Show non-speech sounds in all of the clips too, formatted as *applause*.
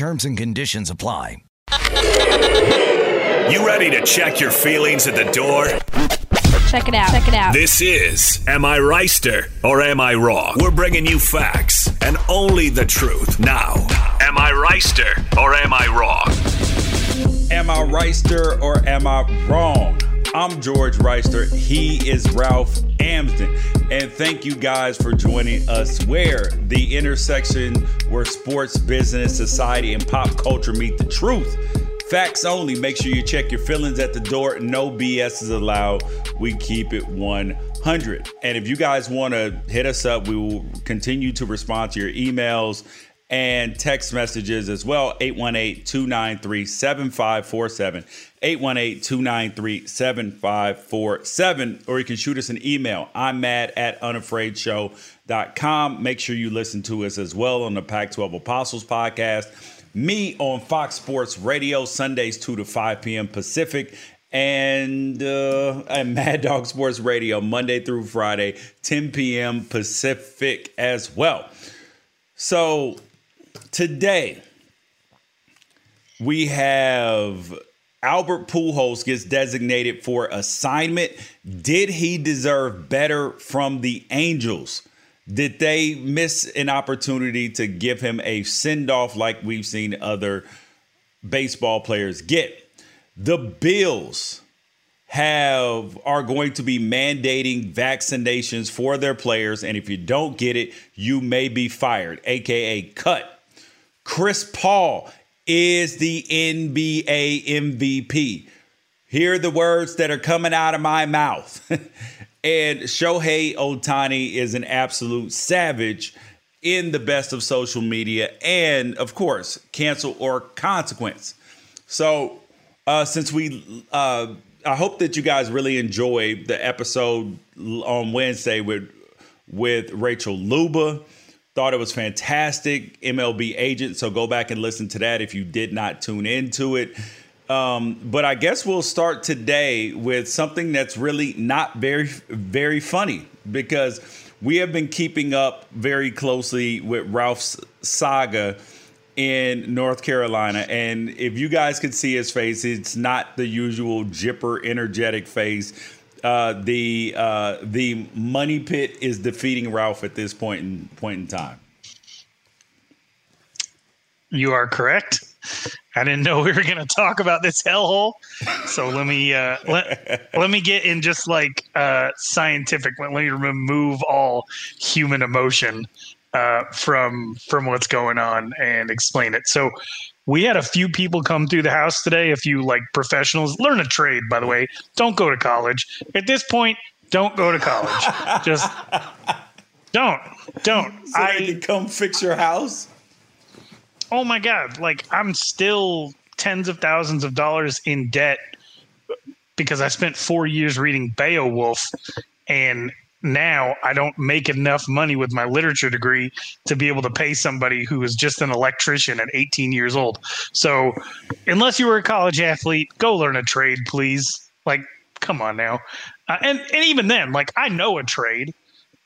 Terms and conditions apply. You ready to check your feelings at the door? Check it out. Check it out. This is Am I Reister or Am I Wrong? We're bringing you facts and only the truth. Now, Am I Reister or Am I Wrong? Am I Reister or am I wrong? I'm George Reister. He is Ralph Amsden. And thank you guys for joining us where the intersection where sports, business, society, and pop culture meet the truth. Facts only. Make sure you check your feelings at the door. No BS is allowed. We keep it 100. And if you guys want to hit us up, we will continue to respond to your emails and text messages as well 818-293-7547 818-293-7547 or you can shoot us an email i'm mad at unafraidshow.com make sure you listen to us as well on the pac 12 apostles podcast me on fox sports radio sundays 2 to 5 p.m pacific and uh, at Mad Dog Sports Radio Monday through Friday, 10 p.m. Pacific as well. So today we have Albert Pujols gets designated for assignment. Did he deserve better from the Angels? Did they miss an opportunity to give him a send off like we've seen other baseball players get? The Bills have are going to be mandating vaccinations for their players and if you don't get it, you may be fired, aka cut. Chris Paul is the NBA MVP. Hear the words that are coming out of my mouth. *laughs* and Shohei Ohtani is an absolute savage in the best of social media and, of course, cancel or consequence. So, uh, since we, uh, I hope that you guys really enjoyed the episode on Wednesday with with Rachel Luba. Thought it was fantastic. MLB agent. So go back and listen to that if you did not tune into it. Um, but I guess we'll start today with something that's really not very, very funny because we have been keeping up very closely with Ralph's saga in North Carolina. And if you guys could see his face, it's not the usual jipper, energetic face. Uh, the uh, the money pit is defeating Ralph at this point in point in time. You are correct. I didn't know we were going to talk about this hellhole, so let me uh, let let me get in just like uh, scientific. Let me remove all human emotion uh, from from what's going on and explain it. So, We had a few people come through the house today, a few like professionals. Learn a trade, by the way. Don't go to college. At this point, don't go to college. *laughs* Just don't. Don't. So I can come fix your house. Oh my god! Like I'm still tens of thousands of dollars in debt because I spent four years reading Beowulf, and now I don't make enough money with my literature degree to be able to pay somebody who is just an electrician at 18 years old. So, unless you were a college athlete, go learn a trade, please. Like, come on now. Uh, and and even then, like I know a trade.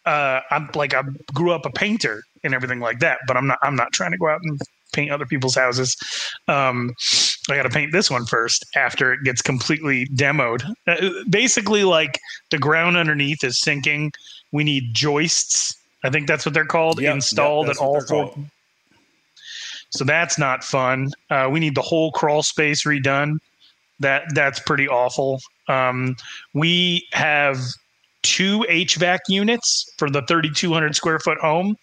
Uh, I'm like I grew up a painter and everything like that, but I'm not I'm not trying to go out and paint other people's houses. Um, I got to paint this one first after it gets completely demoed. Uh, basically, like the ground underneath is sinking. We need joists. I think that's what they're called. Yep, installed yep, at all four. Called. So that's not fun. Uh, we need the whole crawl space redone. That that's pretty awful. Um, we have two HVAC units for the 3,200 square foot home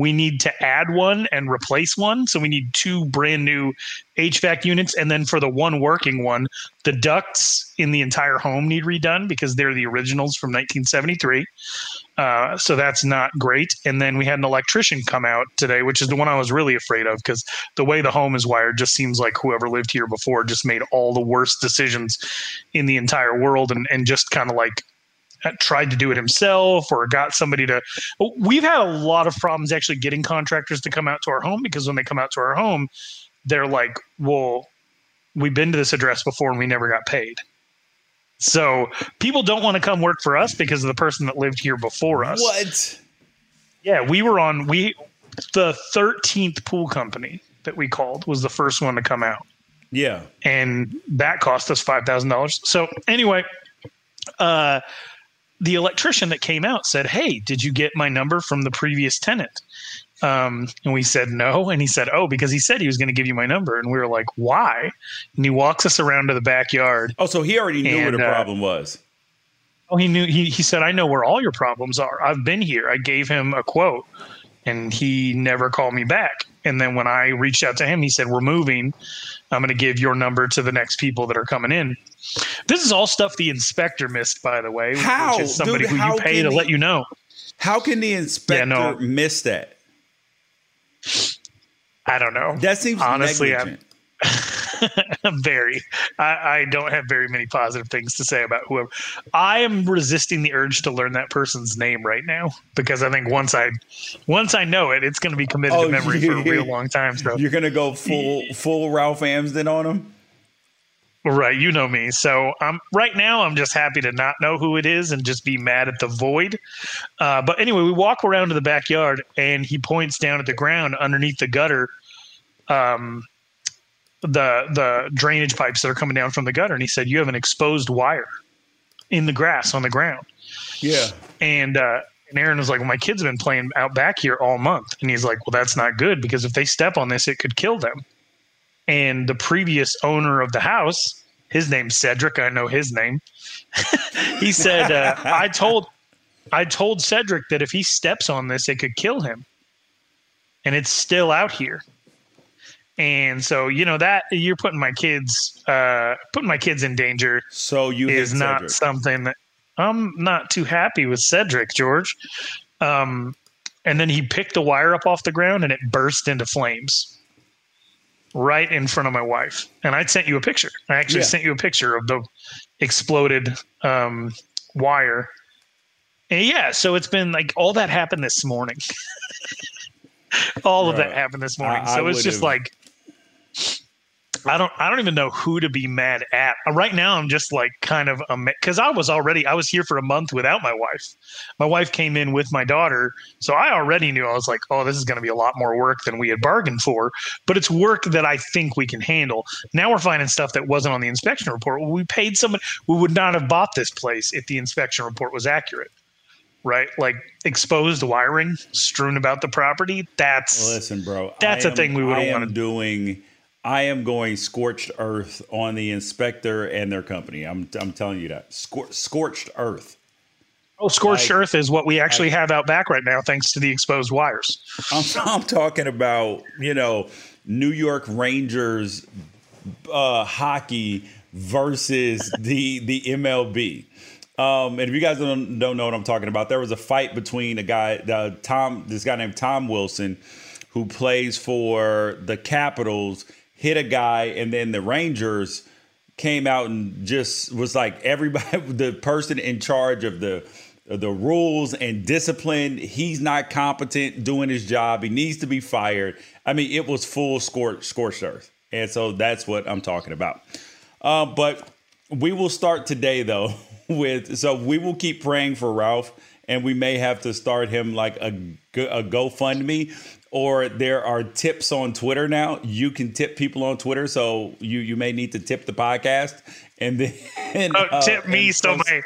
we need to add one and replace one. So we need two brand new HVAC units. And then for the one working one, the ducts in the entire home need redone because they're the originals from 1973. Uh, so that's not great. And then we had an electrician come out today, which is the one I was really afraid of because the way the home is wired just seems like whoever lived here before just made all the worst decisions in the entire world and, and just kind of like tried to do it himself or got somebody to. We've had a lot of problems actually getting contractors to come out to our home because when they come out to our home, they're like, well, we've been to this address before and we never got paid. So people don't want to come work for us because of the person that lived here before us. What? Yeah, we were on we the 13th pool company that we called was the first one to come out. Yeah. And that cost us $5,000. So anyway, uh the electrician that came out said, Hey, did you get my number from the previous tenant? Um, and we said no. And he said, Oh, because he said he was going to give you my number. And we were like, Why? And he walks us around to the backyard. Oh, so he already knew and, where the uh, problem was. Oh, he knew. He, he said, I know where all your problems are. I've been here. I gave him a quote and he never called me back. And then when I reached out to him, he said, We're moving. I'm going to give your number to the next people that are coming in. This is all stuff the inspector missed, by the way. How? Which is somebody Dude, who you pay to the, let you know. How can the inspector yeah, no, miss that? I don't know. That seems honestly. Negligent. *laughs* very. I, I, don't have very many positive things to say about whoever. I am resisting the urge to learn that person's name right now because I think once I once I know it, it's going to be committed oh, to memory *laughs* for a real long time. So you're going to go full full Ralph Amsden on him. Right, you know me. So I'm um, right now, I'm just happy to not know who it is and just be mad at the void. Uh, but anyway, we walk around to the backyard, and he points down at the ground underneath the gutter, um, the the drainage pipes that are coming down from the gutter, and he said, "You have an exposed wire in the grass on the ground." Yeah, and uh, and Aaron was like, "Well, my kids have been playing out back here all month," and he's like, "Well, that's not good because if they step on this, it could kill them." and the previous owner of the house, his name's Cedric. I know his name. *laughs* he said, uh, "I told, I told Cedric that if he steps on this, it could kill him, and it's still out here." And so, you know that you're putting my kids, uh, putting my kids in danger. So you is not something that I'm not too happy with Cedric George. Um, and then he picked the wire up off the ground and it burst into flames right in front of my wife. And I sent you a picture. I actually yeah. sent you a picture of the exploded um, wire. And yeah, so it's been like all that happened this morning. *laughs* all right. of that happened this morning. I, so it's just like I don't I don't even know who to be mad at. Uh, right now I'm just like kind of a. cuz I was already I was here for a month without my wife. My wife came in with my daughter, so I already knew I was like, "Oh, this is going to be a lot more work than we had bargained for." But it's work that I think we can handle. Now we're finding stuff that wasn't on the inspection report. We paid someone we would not have bought this place if the inspection report was accurate. Right? Like exposed wiring strewn about the property. That's Listen, bro. That's a thing we would have wanted doing I am going scorched earth on the inspector and their company. I'm I'm telling you that Scor- scorched earth. Oh, scorched earth is what we actually I, have out back right now, thanks to the exposed wires. I'm, *laughs* I'm talking about you know New York Rangers uh, hockey versus the the MLB. Um, and if you guys don't, don't know what I'm talking about, there was a fight between a guy, uh, Tom, this guy named Tom Wilson, who plays for the Capitals, hit a guy, and then the Rangers came out and just was like everybody, *laughs* the person in charge of the the rules and discipline. He's not competent doing his job. He needs to be fired. I mean, it was full scorched, scorched earth. And so that's what I'm talking about. Uh, but we will start today, though, *laughs* with so we will keep praying for Ralph, and we may have to start him like a, a GoFundMe. Or there are tips on Twitter now. You can tip people on Twitter, so you you may need to tip the podcast, and then *laughs* uh, tip me so my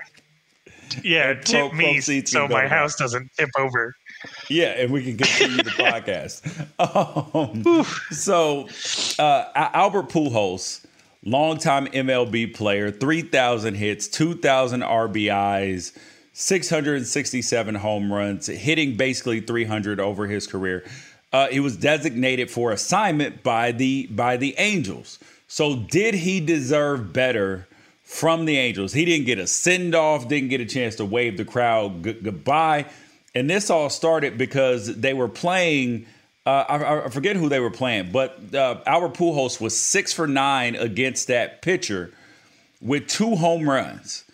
yeah, tip pro, me pro so my house doesn't tip over. Yeah, and we can continue the podcast. *laughs* Um, so, uh, Albert Pujols, longtime MLB player, 3,000 hits, 2,000 RBIs, 667 home runs, hitting basically 300 over his career. Uh, he was designated for assignment by the by the Angels. So, did he deserve better? from the Angels. He didn't get a send off, didn't get a chance to wave the crowd g- goodbye. And this all started because they were playing. Uh, I, I, forget who they were playing, but uh, Albert Pujols was six for nine against that pitcher with two home runs.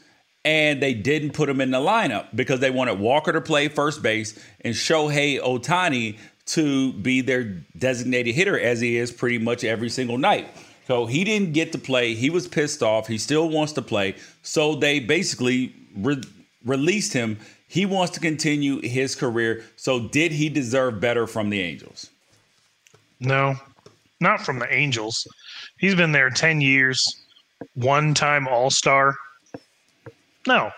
And they didn't put him in the lineup because they wanted Walker to play first base and Shohei Ohtani to be their designated hitter, as he is pretty much every single night. So he didn't get to play. He was pissed off. He still wants to play. So they basically re- released him. He wants to continue his career. So did he deserve better from the Angels? No, not from the Angels. He's been there 10 years, one time All Star. No,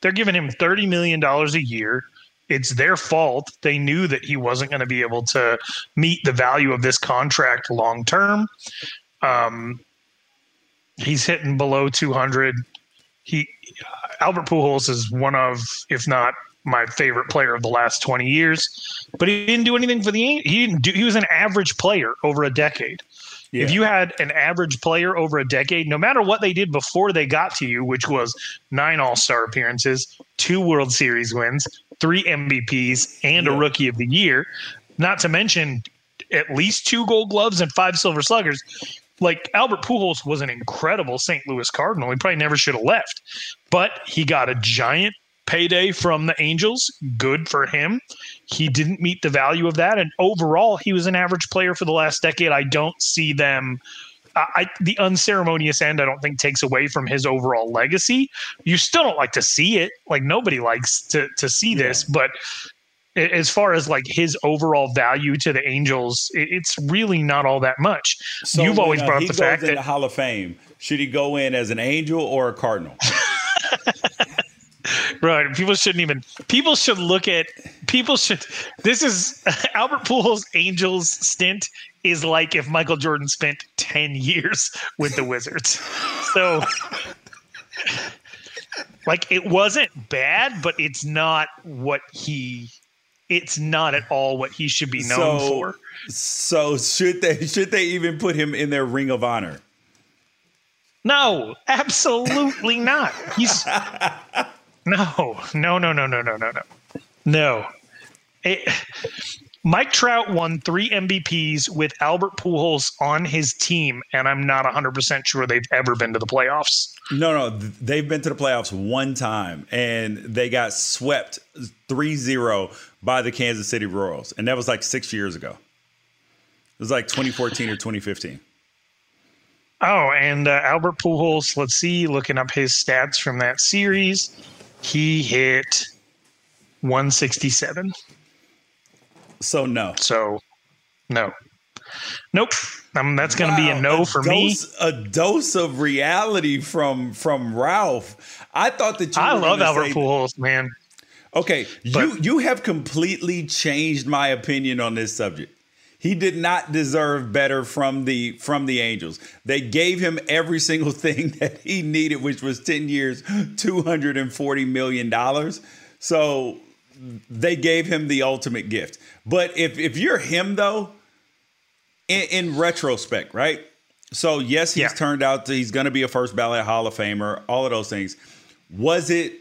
they're giving him $30 million a year. It's their fault. They knew that he wasn't going to be able to meet the value of this contract long term. Um, he's hitting below 200. He Albert Pujols is one of, if not my favorite player of the last 20 years. But he didn't do anything for the he didn't do. He was an average player over a decade. Yeah. If you had an average player over a decade, no matter what they did before they got to you, which was nine All Star appearances, two World Series wins, three MVPs, and yeah. a Rookie of the Year, not to mention at least two Gold Gloves and five Silver Sluggers, like Albert Pujols was an incredible St. Louis Cardinal. He probably never should have left, but he got a giant payday from the Angels. Good for him. He didn't meet the value of that, and overall, he was an average player for the last decade. I don't see them. I, the unceremonious end, I don't think takes away from his overall legacy. You still don't like to see it. Like nobody likes to to see yeah. this, but as far as like his overall value to the Angels, it's really not all that much. So You've always uh, brought up the fact that the Hall of Fame should he go in as an Angel or a Cardinal? *laughs* right. People shouldn't even. People should look at. People should. This is *laughs* Albert Pujols' Angels stint is like if Michael Jordan spent 10 years with the Wizards. So like it wasn't bad, but it's not what he it's not at all what he should be known so, for. So should they should they even put him in their ring of honor? No, absolutely not. He's no, no, no, no, no, no, no, no. No. Mike Trout won three MVPs with Albert Pujols on his team, and I'm not 100% sure they've ever been to the playoffs. No, no, they've been to the playoffs one time, and they got swept 3 0 by the Kansas City Royals. And that was like six years ago. It was like 2014 or 2015. Oh, and uh, Albert Pujols, let's see, looking up his stats from that series, he hit 167. So no. So no. Nope. Um, that's going to wow, be a no a for dose, me. A dose of reality from from Ralph. I thought that you. I love Albert Pujols, man. Okay, but, you you have completely changed my opinion on this subject. He did not deserve better from the from the Angels. They gave him every single *laughs* thing that he needed, which was ten years, two hundred and forty million dollars. So they gave him the ultimate gift. But if if you're him though, in, in retrospect, right? So yes, he's Yeah. turned out to, he's going to be a first ballot Hall of Famer. All of those things. Was it?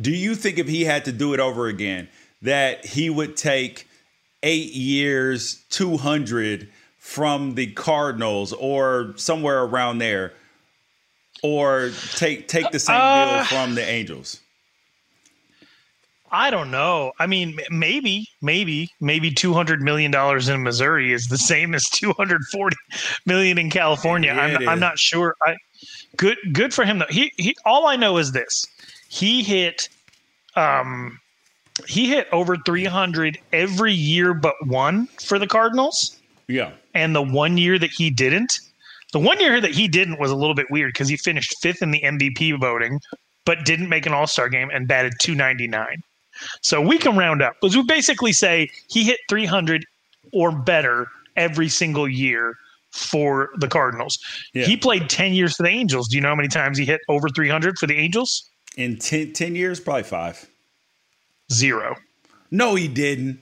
Do you think if he had to do it over again, that he would take eight years, two hundred from the Cardinals or somewhere around there, or take take the same Uh, deal from the Angels? I don't know. I mean, maybe, maybe, maybe two hundred million dollars in Missouri is the same as two hundred forty million in California. Yeah, I'm, I'm not sure. I good, good for him though. He, he, all I know is this: he hit, um, he hit over three hundred every year but one for the Cardinals. Yeah. And the one year that he didn't, the one year that he didn't was a little bit weird because he finished fifth in the MVP voting, but didn't make an All Star game and batted 299. So we can round up, because we basically say he hit 300 or better every single year for the Cardinals. Yeah. He played 10 years for the Angels. Do you know how many times he hit over 300 for the Angels? In 10, 10 years, probably five. Zero. No, he didn't.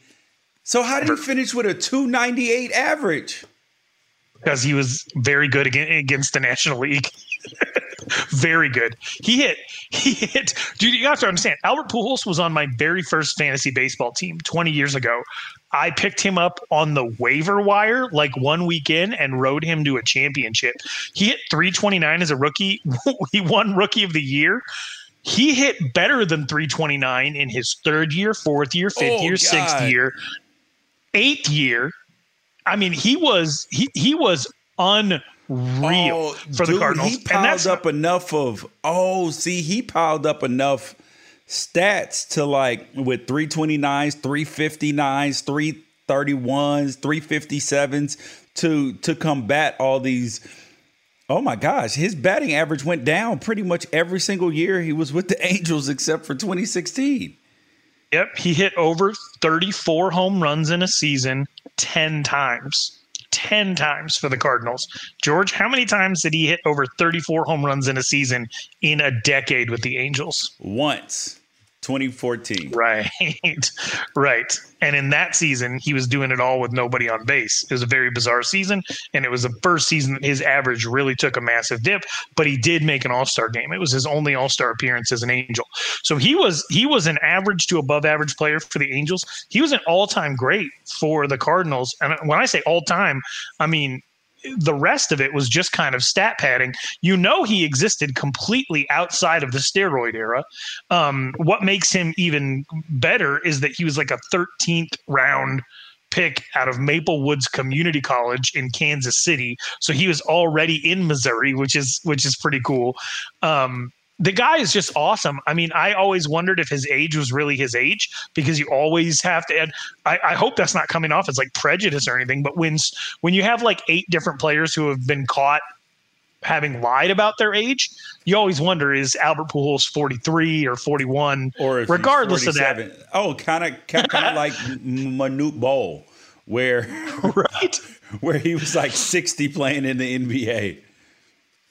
So how did he finish with a 298 average? because he was very good aga- against the National League. *laughs* very good. He hit. *laughs* He hit. Dude, you have to understand. Albert Pujols was on my very first fantasy baseball team 20 years ago. I picked him up on the waiver wire like one weekend and rode him to a championship. He hit 329 as a rookie. *laughs* he won Rookie of the Year. He hit better than 329 in his third year, fourth year, fifth Oh, year, sixth year, eighth year. I mean, he was he he was unreal Oh, for the Cardinals, He and piled that's up enough of oh, see, he piled up enough stats to like with 329s, 359s, 331s, 357s to to combat all these. Oh my gosh, his batting average went down pretty much every single year he was with the *laughs* Angels except for 2016. Yep, he hit over 34 home runs in a season 10 times. 10 times for the Cardinals. George, how many times did he hit over 34 home runs in a season in a decade with the Angels? Once, 2014. Right. *laughs* right. And in that season, he was doing it all with nobody on base. It was a very bizarre season. And it was the first season that his average really took a massive dip, but he did make an all-star game. It was his only all-star appearance as an angel. So he was he was an average to above average player for the Angels. He was an all-time great for the Cardinals. And when I say all-time, I mean the rest of it was just kind of stat padding. You know, he existed completely outside of the steroid era. Um, what makes him even better is that he was like a 13th round pick out of Maple Woods Community College in Kansas City. So he was already in Missouri, which is which is pretty cool. Um, the guy is just awesome. I mean, I always wondered if his age was really his age because you always have to add. I, I hope that's not coming off as like prejudice or anything. But when when you have like eight different players who have been caught having lied about their age, you always wonder is Albert Pujols forty three or forty one Or if he's regardless of that. Oh, kind of, kind of *laughs* like Manute Bol, where *laughs* right, *laughs* where he was like sixty playing in the NBA.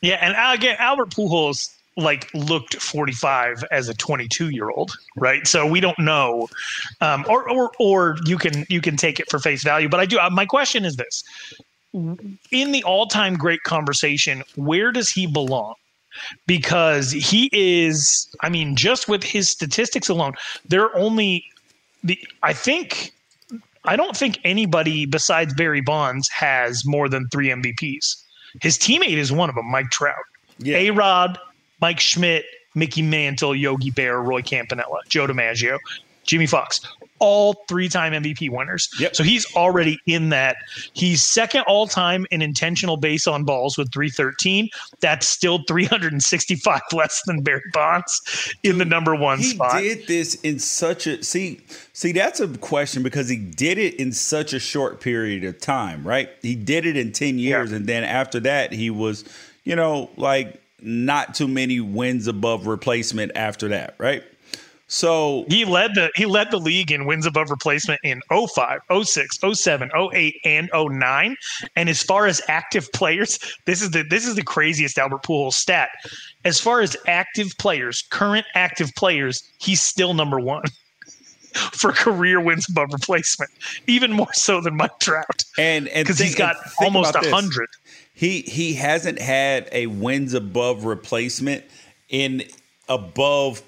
Yeah, and uh, again, Albert Pujols like looked 45 as a 22 year old, right? So we don't know, um, or or or you can you can take it for face value. But I do. Uh, my question is this: in the all time great conversation, where does he belong? Because he is, I mean, just with his statistics alone, there are only the I think I don't think anybody besides Barry Bonds has more than three MVPs. His teammate is one of them, Mike Trout. A Rod, Mike Schmidt, Mickey Mantle, Yogi Berra, Roy Campanella, Joe DiMaggio, Jimmie Foxx, all three time MVP winners. So he's already in that. He's second all time in intentional base on balls with 313. That's still 365 less than Barry Bonds in the number one He spot. He did this in such a see see that's a question because he did it in such a short period of time, right? He did it in 10 years and then after that he was, you know, like not too many wins above replacement after that, right? So he led the he led the league in wins above replacement in 05, 06, 07, 08 and 09. And as far as active players, this is the this is the craziest Albert Pujols stat. As far as active players, current active players, he's still number 1. *laughs* for career wins above replacement, even more so than Mike Trout. And and because he's got almost a hundred. He he hasn't had a wins above replacement in above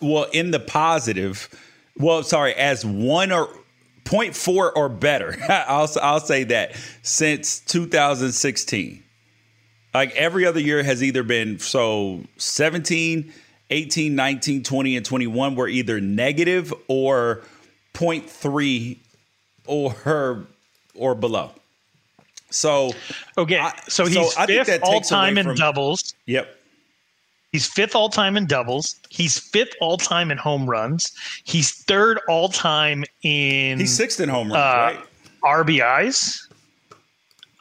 well in the positive. Well, sorry, as one or 0.4 or better. *laughs* I'll I'll say that since 2016. Like every other year has either been so 17, 18, 19, 20 and 21 were either negative or 0.3 or or below. So okay, so he's so fifth all time in doubles. Yep. He's fifth all time in doubles. He's fifth all time in home runs. He's third all time in. He's sixth in home runs, uh, right? RBIs.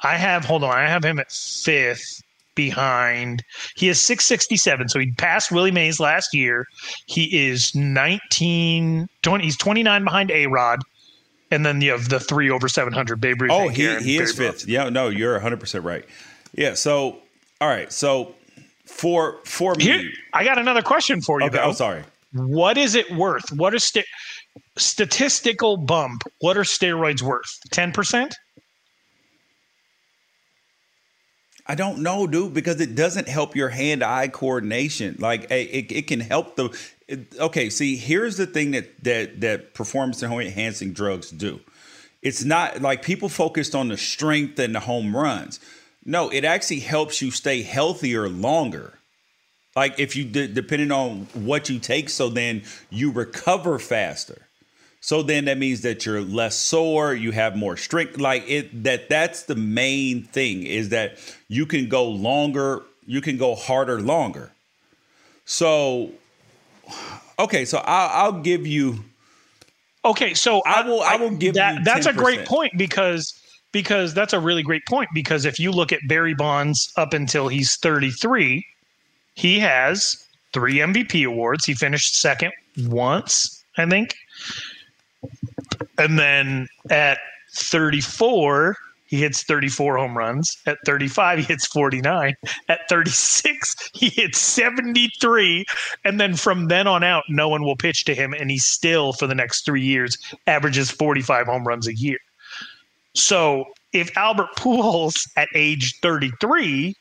I have. Hold on. I have him at fifth behind. He is 667, so he passed Willie Mays last year. He is 19, 20, he's 29 behind A Rod. And then you have the three over 700 Babe Ruth. Oh, he, he is fifth. Yeah, no, you're 100% right. Yeah, so, all right. So for for me. Here, I got another question for you. Okay, though. oh sorry. What is it worth? What is st- statistical bump? What are steroids worth? Ten percent. I don't know, dude, because it doesn't help your hand-eye coordination. Like it, it can help the. It, okay, see, here's the thing that that that performance enhancing drugs do. It's not like people focused on the strength and the home runs. No, it actually helps you stay healthier longer. Like if you depending on what you take, so then you recover faster. So then that means that you're less sore, you have more strength. Like it that that's the main thing is that you can go longer, you can go harder longer. So okay, so I'll, I'll give you. Okay, so I will. I, I will give that. that's a great point because because that's a really great point. Because if you look at Barry Bonds up until he's 33, he has three MVP awards. He finished second once, I think. And then at 34, he hits 34 home runs. At 35, he hits 49. At 36, he hits 73. And then from then on out, no one will pitch to him. And he still, for the next three years, averages 45 home runs a year. So if Albert Pujols at age 33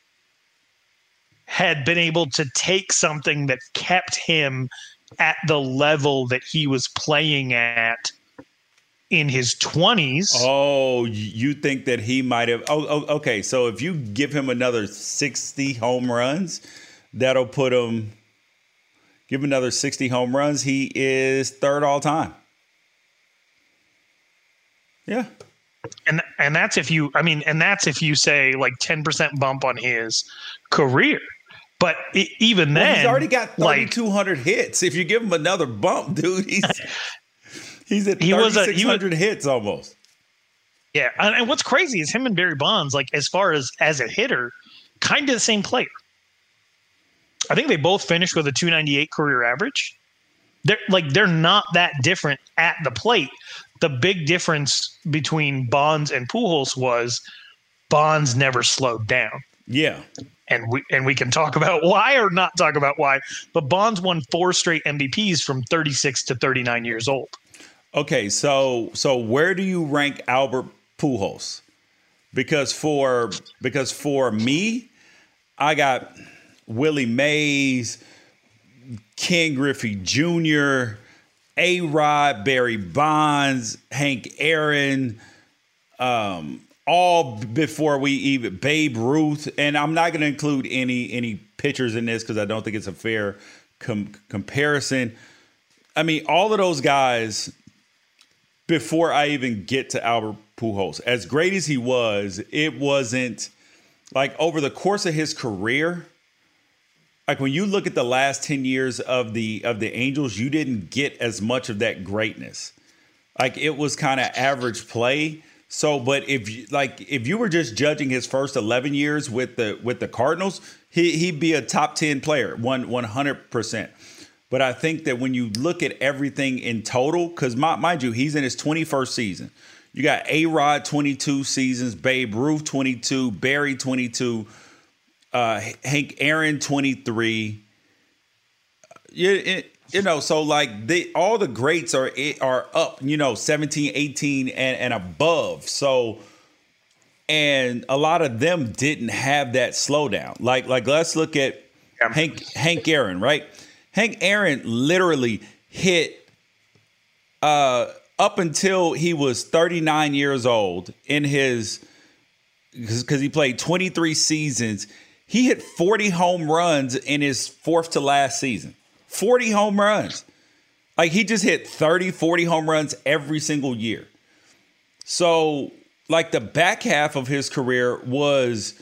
had been able to take something that kept him at the level that he was playing at in his 20s. Oh, you think that he might have oh, oh, okay, so if you give him another 60 home runs, that'll put him give him another 60 home runs, he is third all time. Yeah and and that's if you i mean and that's if you say like 10% bump on his career but it, even well, then he's already got 3200 like, hits if you give him another bump dude he's *laughs* he's at he was a, he was, hits almost yeah and, and what's crazy is him and barry bonds like as far as as a hitter kind of the same player i think they both finished with a 298 career average they're like they're not that different at the plate the big difference between Bonds and Pujols was Bonds never slowed down. Yeah. And we and we can talk about why or not talk about why, but Bonds won four straight MVPs from 36 to 39 years old. Okay, so so where do you rank Albert Pujols? Because for because for me, I got Willie Mays, Ken Griffey Jr., a Rod, Barry Bonds, Hank Aaron, um, all before we even Babe Ruth, and I'm not going to include any any pitchers in this because I don't think it's a fair com- comparison. I mean, all of those guys before I even get to Albert Pujols, as great as he was, it wasn't like over the course of his career like when you look at the last 10 years of the of the Angels, you didn't get as much of that greatness. Like it was kind of average play. So, but if you like if you were just judging his first 11 years with the with the Cardinals, he he'd be a top 10 player, one 100%. But I think that when you look at everything in total, because mind you, he's in his 21st season. You got A Rod 22 seasons, Babe Ruth 22, Barry 22, uh, Hank Aaron 23. Yeah, it, you know, so like they all the greats are are up, you know, 17, 18 and and above. So and a lot of them didn't have that slowdown. Like like let's look at yeah. Hank Hank Aaron, right? Hank Aaron literally hit uh up until he was 39 years old in his because he played 23 seasons. He hit 40 home runs in his fourth to last season. 40 home runs. Like he just hit 30 40 home runs every single year. So like the back half of his career was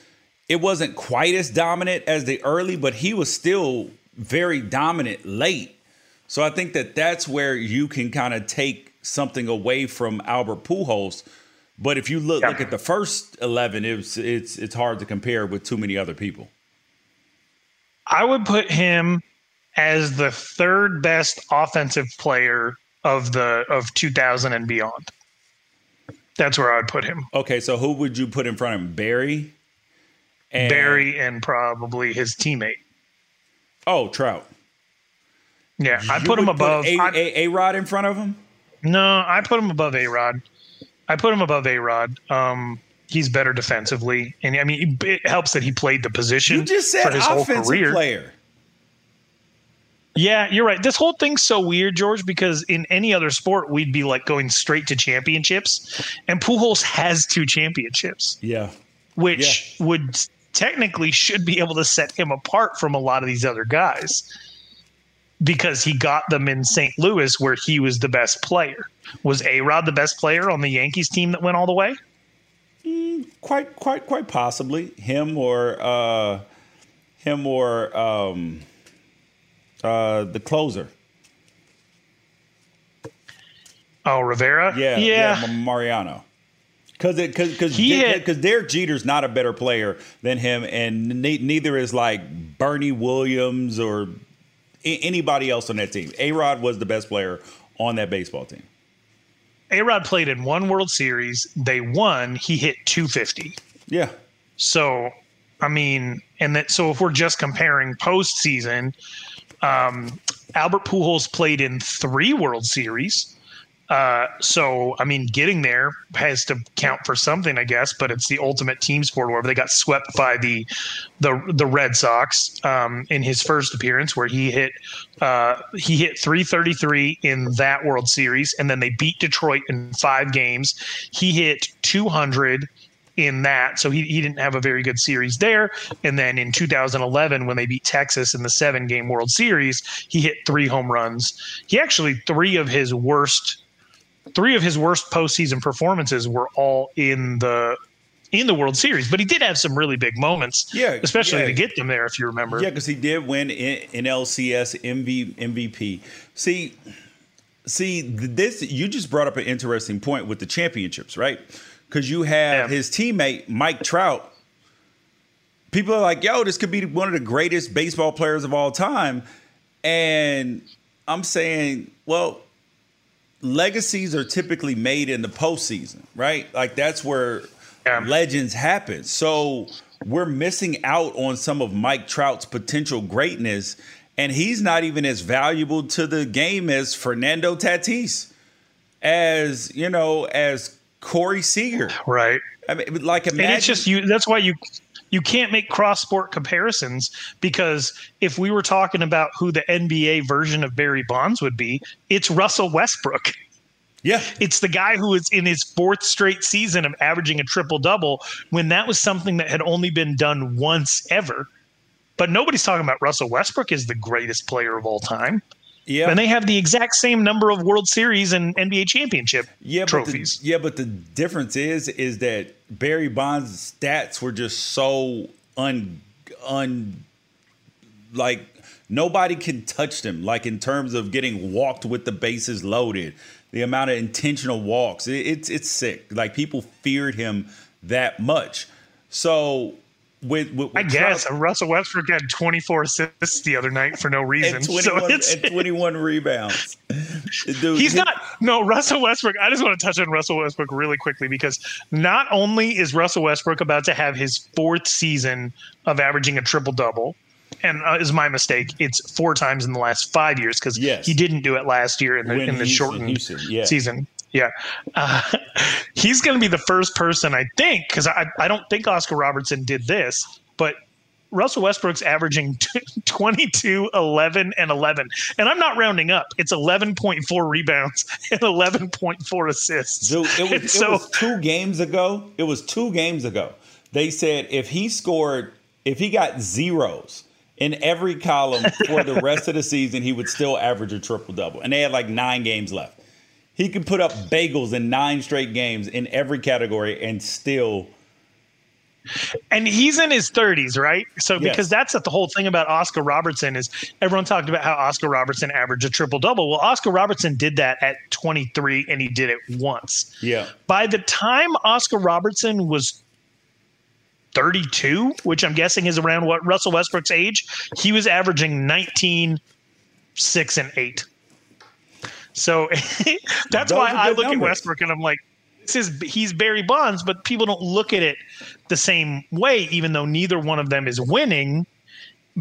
it wasn't quite as dominant as the early but he was still very dominant late so i think that that's where you can kind of take something away from Albert Pujols. But if you look yeah. look at the first eleven, it's it's it's hard to compare with too many other people. I would put him as the third best offensive player of the of 2000 and beyond. That's where I'd put him. Okay, so who would you put in front of him? Barry, and Barry, and probably his teammate. Oh, Trout. Yeah, I put him above a, a, a Rod in front of him. No, I put him above A Rod. I put him above A Rod. Um, he's better defensively, and I mean, it helps that he played the position you just said for his whole career. Player. Yeah, you're right. This whole thing's so weird, George, because in any other sport, we'd be like going straight to championships, and Pujols has two championships. Yeah, which yeah. would technically should be able to set him apart from a lot of these other guys because he got them in St. Louis where he was the best player. Was A Rod the best player on the Yankees team that went all the way? Mm, quite, quite, quite possibly him or uh, him or um, uh, the closer. Oh, Rivera. Yeah, yeah, yeah Mariano. Because because because because Derek Jeter's not a better player than him, and ne- neither is like Bernie Williams or anybody else on that team. A Rod was the best player on that baseball team. A Rod played in one World Series. They won. He hit 250. Yeah. So, I mean, and that so if we're just comparing postseason, um, Albert Pujols played in three World Series. Uh, so, I mean, getting there has to count for something, I guess. But it's the ultimate team sport. Where they got swept by the the the Red Sox um, in his first appearance, where he hit uh, he hit 333 in that World Series, and then they beat Detroit in five games. He hit 200 in that. So he, he didn't have a very good series there. And then in 2011, when they beat Texas in the seven game World Series, he hit three home runs. He actually, three of his worst three of his worst postseason performances were all in the in the World Series, but he did have some really big moments. Yeah, especially yeah. to get them there, if you remember. Yeah, because he did win in, in LCS MV, MVP. See, see this. You just brought up an interesting point with the championships, right? Because you have yeah. his teammate Mike Trout. People are like, "Yo, this could be one of the greatest baseball players of all time," and I'm saying, well, legacies are typically made in the postseason, right? Like that's where yeah. legends happen. So we're missing out on some of Mike Trout's potential greatness, and he's not even as valuable to the game as Fernando Tatis, as you know, as Corey Seager. Right. I mean, like imagine. And it's just you. That's why you you can't make cross sport comparisons because if we were talking about who the NBA version of Barry Bonds would be, it's Russell Westbrook. Yeah. It's the guy who is in his fourth straight season of averaging a triple double when that was something that had only been done once ever. But nobody's talking about Russell Westbrook as the greatest player of all time. Yeah. And they have the exact same number of World Series and NBA championship yeah, trophies. But the, yeah, but the difference is is that Barry Bonds' stats were just so un un like nobody can touch them. Like in terms of getting walked with the bases loaded, the amount of intentional walks, it, it's it's sick. Like people feared him that much. So with, with, with I guess Trump, Russell Westbrook had 24 assists the other night for no reason. *laughs* And 21, so and 21 rebounds. *laughs* Dude, he's not no Russell Westbrook. I just want to touch on Russell Westbrook really quickly because not only is Russell Westbrook about to have his fourth season of averaging a triple double, and uh, is my mistake. It's four times in the last five years because Yes. he didn't do it last year in the, in the shortened Houston, yeah. season. Yeah, uh, *laughs* he's going to be the first person I think because I I don't think Oscar Robertson did this, but Russell Westbrook's averaging *laughs* 22, 11, and 11. And I'm not rounding up. It's 11.4 rebounds *laughs* and 11.4 assists. Dude, it was, so it was two games ago. It was two games ago. They said if he scored, if he got zeros in every column for the rest of the season, he would still average a triple double. And they had like nine games left. He could put up bagels in nine straight games in every category and still. and he's in his 30s, right? So Yes. because that's the whole thing about Oscar Robertson is everyone talked about how Oscar Robertson averaged a triple double. Well, Oscar Robertson did that at 23 and he did it once. Yeah. By the time Oscar Robertson was 32, which I'm guessing is around what Russell Westbrook's age, he was averaging 19, 6, and 8. So *laughs* that's Those why I look numbers. at Westbrook and I'm like, this is he's Barry Bonds, but people don't look at it the same way, even though neither one of them is winning.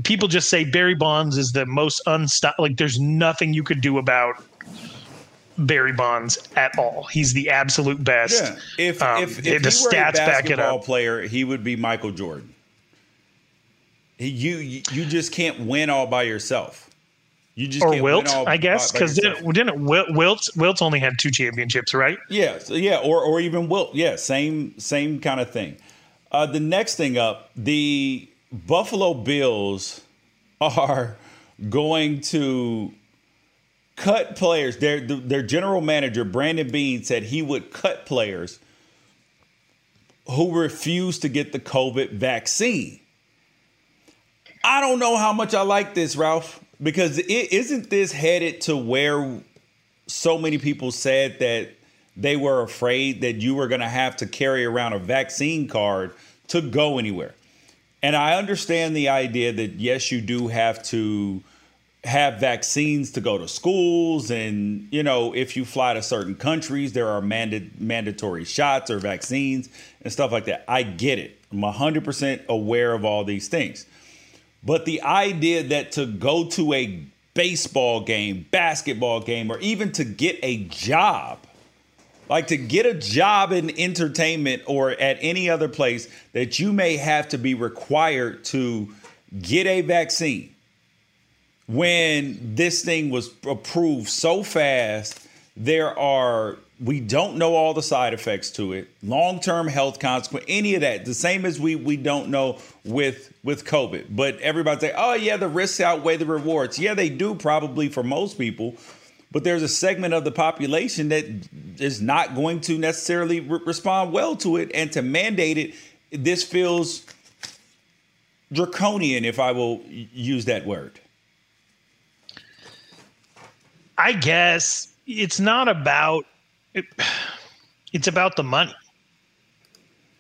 People just say Barry Bonds is the most unstop. Like there's nothing you could do about Barry Bonds at all. He's the absolute best. Yeah. If, Um, if, if the he were a stats back it up. player, he would be Michael Jordan. You you just can't win all by yourself. You just Or Wilt, all I guess, because didn't, didn't Wilt, Wilt Wilt only had two championships, right? Yeah, so yeah, or or even Wilt. Yeah, same same kind of thing. Uh, the next thing up, the Buffalo Bills *laughs* are going to cut players. Their their general manager Brandon Beane said he would cut players who refuse to get the COVID vaccine. I don't know how much I like this, Ralph, because it isn't this headed to where so many people said that they were afraid that you were going to have to carry around a vaccine card to go anywhere. And I understand the idea that yes, you do have to have vaccines to go to schools and you know if you fly to certain countries there are manda- mandatory shots or vaccines and stuff like that. I get it. I'm 100% aware of all these things but the idea that to go to a baseball game basketball game or even to get a job like to get a job in entertainment or at any other place that you may have to be required to get a vaccine when this thing was approved so fast, there are we don't know all the side effects to it, long-term health consequence, any of that. The same as we we don't know with with COVID. But everybody say, "Oh yeah, the risks outweigh the rewards." Yeah, they do probably for most people. But there's a segment of the population that is not going to necessarily re- respond well to it, and to mandate it, this feels draconian, if I will use that word. I guess it's not about it, it's about the money.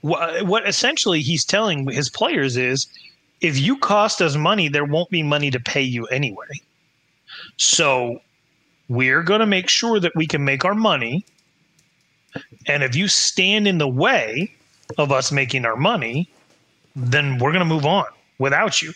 What, what essentially he's telling his players is if you cost us money, there won't be money to pay you anyway. So we're going to make sure that we can make our money. And if you stand in the way of us making our money, then we're going to move on without you.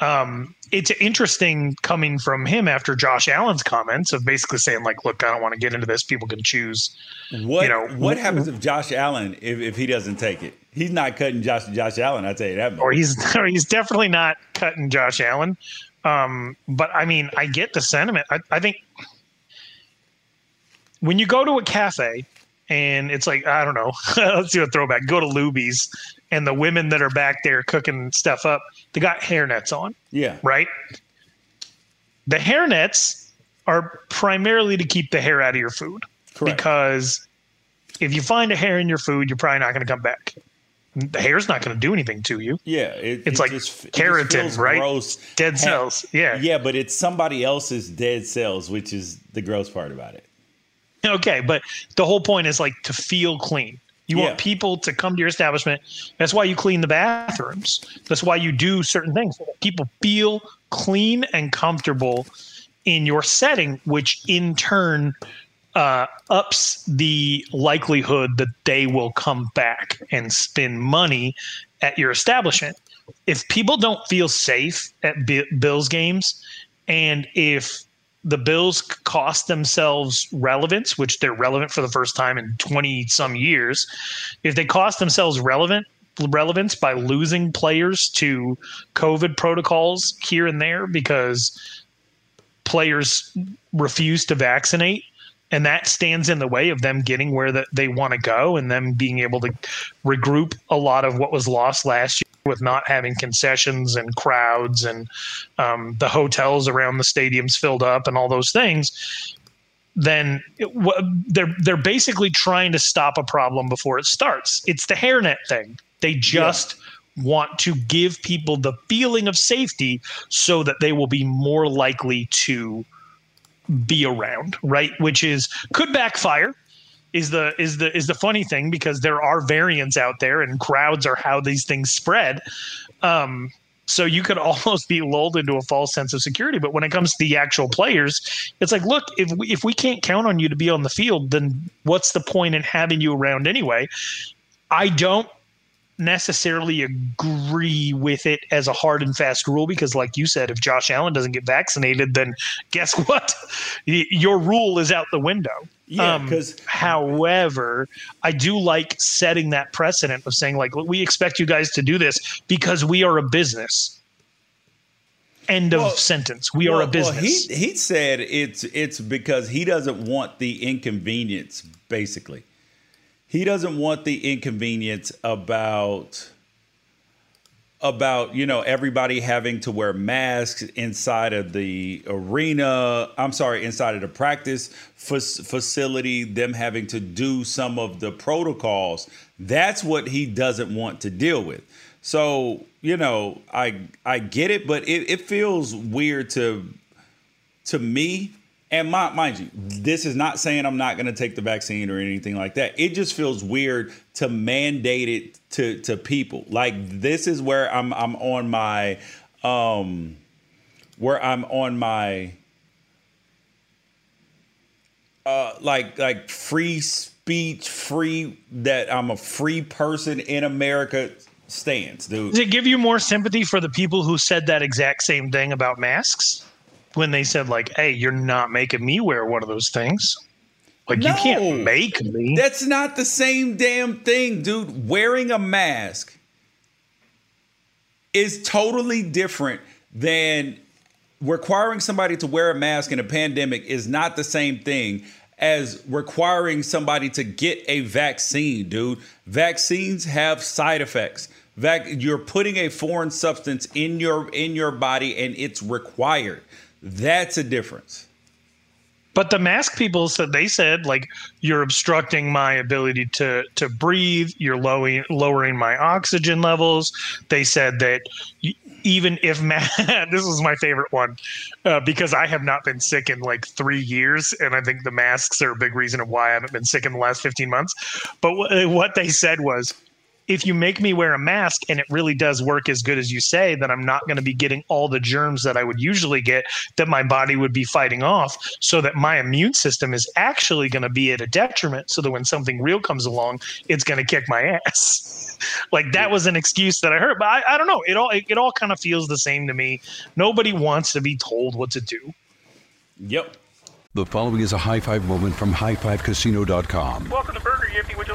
Um, it's interesting coming from him after Josh Allen's comments of basically saying like, "Look, I don't want to get into this. People can choose." What You know, what w- happens if Josh Allen if, if he doesn't take it? He's not cutting Josh Josh Allen. I tell you that. much. Or he's *laughs* or he's definitely not cutting Josh Allen. Um, but I mean, I get the sentiment. I, I think when you go to a cafe and it's like I don't know, *laughs* let's do a throwback. Go to Luby's and the women that are back there cooking stuff up, they got hairnets on. Yeah. right? The hairnets are primarily to keep the hair out of your food. Correct. Because if you find a hair in your food, you're probably not going to come back. The hair's not going to do anything to you. Yeah, it, It's it like just, keratin, right? Gross. Dead Ha- cells. Yeah. yeah, but it's somebody else's dead cells, which is the gross part about it. Okay, but the whole point is like to feel clean. You Yeah. want people to come to your establishment. That's why you clean the bathrooms. That's why you do certain things. So that people feel clean and comfortable in your setting, which in turn uh, ups the likelihood that they will come back and spend money at your establishment. if people don't feel safe at B- Bills games, and if the Bills cost themselves relevance, which they're relevant for the first time in 20 some years, if they cost themselves relevant relevance by losing players to COVID protocols here and there because players refuse to vaccinate, and that stands in the way of them getting where that they want to go and them being able to regroup a lot of what was lost last year with not having concessions and crowds and um, the hotels around the stadiums filled up and all those things then it, they're they're basically trying to stop a problem before it starts. It's the hairnet thing. They just yeah. want to give people the feeling of safety so that they will be more likely to be around, right? Which is could backfire is the is the is the funny thing because there are variants out there and crowds are how these things spread. Um, so you could *laughs* almost be lulled into a false sense of security. But when it comes to the actual players, it's like, look, if we, if we can't count on you to be on the field, then what's the point in having you around anyway? I don't necessarily agree with it as a hard and fast rule because like you said if Josh Allen doesn't get vaccinated then guess *laughs* what your rule is out the window yeah, because um, however, I do like setting that precedent of saying like we expect you guys to do this because we are a business. End of sentence. We well, are a business. Well, he he said it's it's because he doesn't want the inconvenience. Basically, he doesn't want the inconvenience about about you know everybody having to wear masks inside of the arena i'm sorry inside of the practice facility them having to do some of the protocols. That's what he doesn't want to deal with. So you know i i get it but it, it feels weird to to me and my, mind you, this is not saying I'm not going to take the vaccine or anything like that. It just feels weird to mandate it to to people. Like this is where I'm I'm on my um where I'm on my uh like like free speech, free that I'm a free person in America stance, dude. Does it give you more sympathy for the people who said that exact same thing about masks? When they said like, "Hey, you're not making me wear one of those things." Like no, you can't make me. That's not the same damn thing, dude. Wearing a mask is totally different than requiring somebody to wear a mask in a pandemic is not the same thing as requiring somebody to get a vaccine, dude. Vaccines have side effects. Vac- you're putting a foreign substance in your in your body and it's required. That's a difference. But the mask people said they said like you're obstructing my ability to to breathe. You're lowering lowering my oxygen levels. They said that even if ma- *laughs* this is my favorite one uh, because I have not been sick in like three years, and I think the masks are a big reason of why I haven't been sick in the last fifteen months. But w- what they said was if you make me wear a mask and it really does work as good as you say, then I'm not going to be getting all the germs that I would usually get that my body would be fighting off, so that my immune system is actually going to be at a detriment. So that when something real comes along, it's going to kick my ass. *laughs* like that was an excuse that I heard, but I, I don't know. It all it, it all kind of feels the same to me. Nobody wants to be told what to do. Yep. The following is a high five moment from highfivecasino.com. Welcome to Burger Yippee. Would you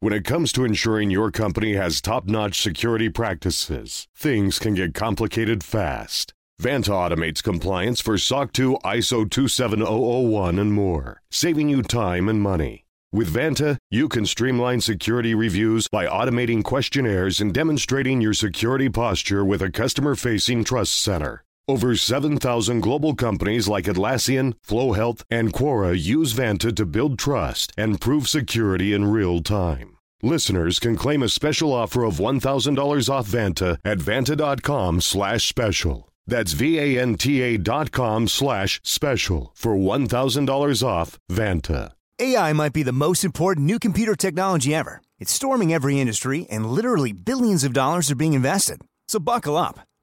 When it comes to ensuring your company has top notch security practices, things can get complicated fast. Vanta automates compliance for SOC 2, ISO 27001, and more, saving you time and money. With Vanta, you can streamline security reviews by automating questionnaires and demonstrating your security posture with a customer facing trust center. Over 7,000 global companies like Atlassian, Flo Health, and Quora use Vanta to build trust and prove security in real time. Listeners can claim a special offer of $1,000 off Vanta at vanta.com slash special. That's V-A-N-T-A dot com slash special for $1,000 off Vanta. AI might be the most important new computer technology ever. It's storming every industry and literally billions of dollars are being invested. So buckle up.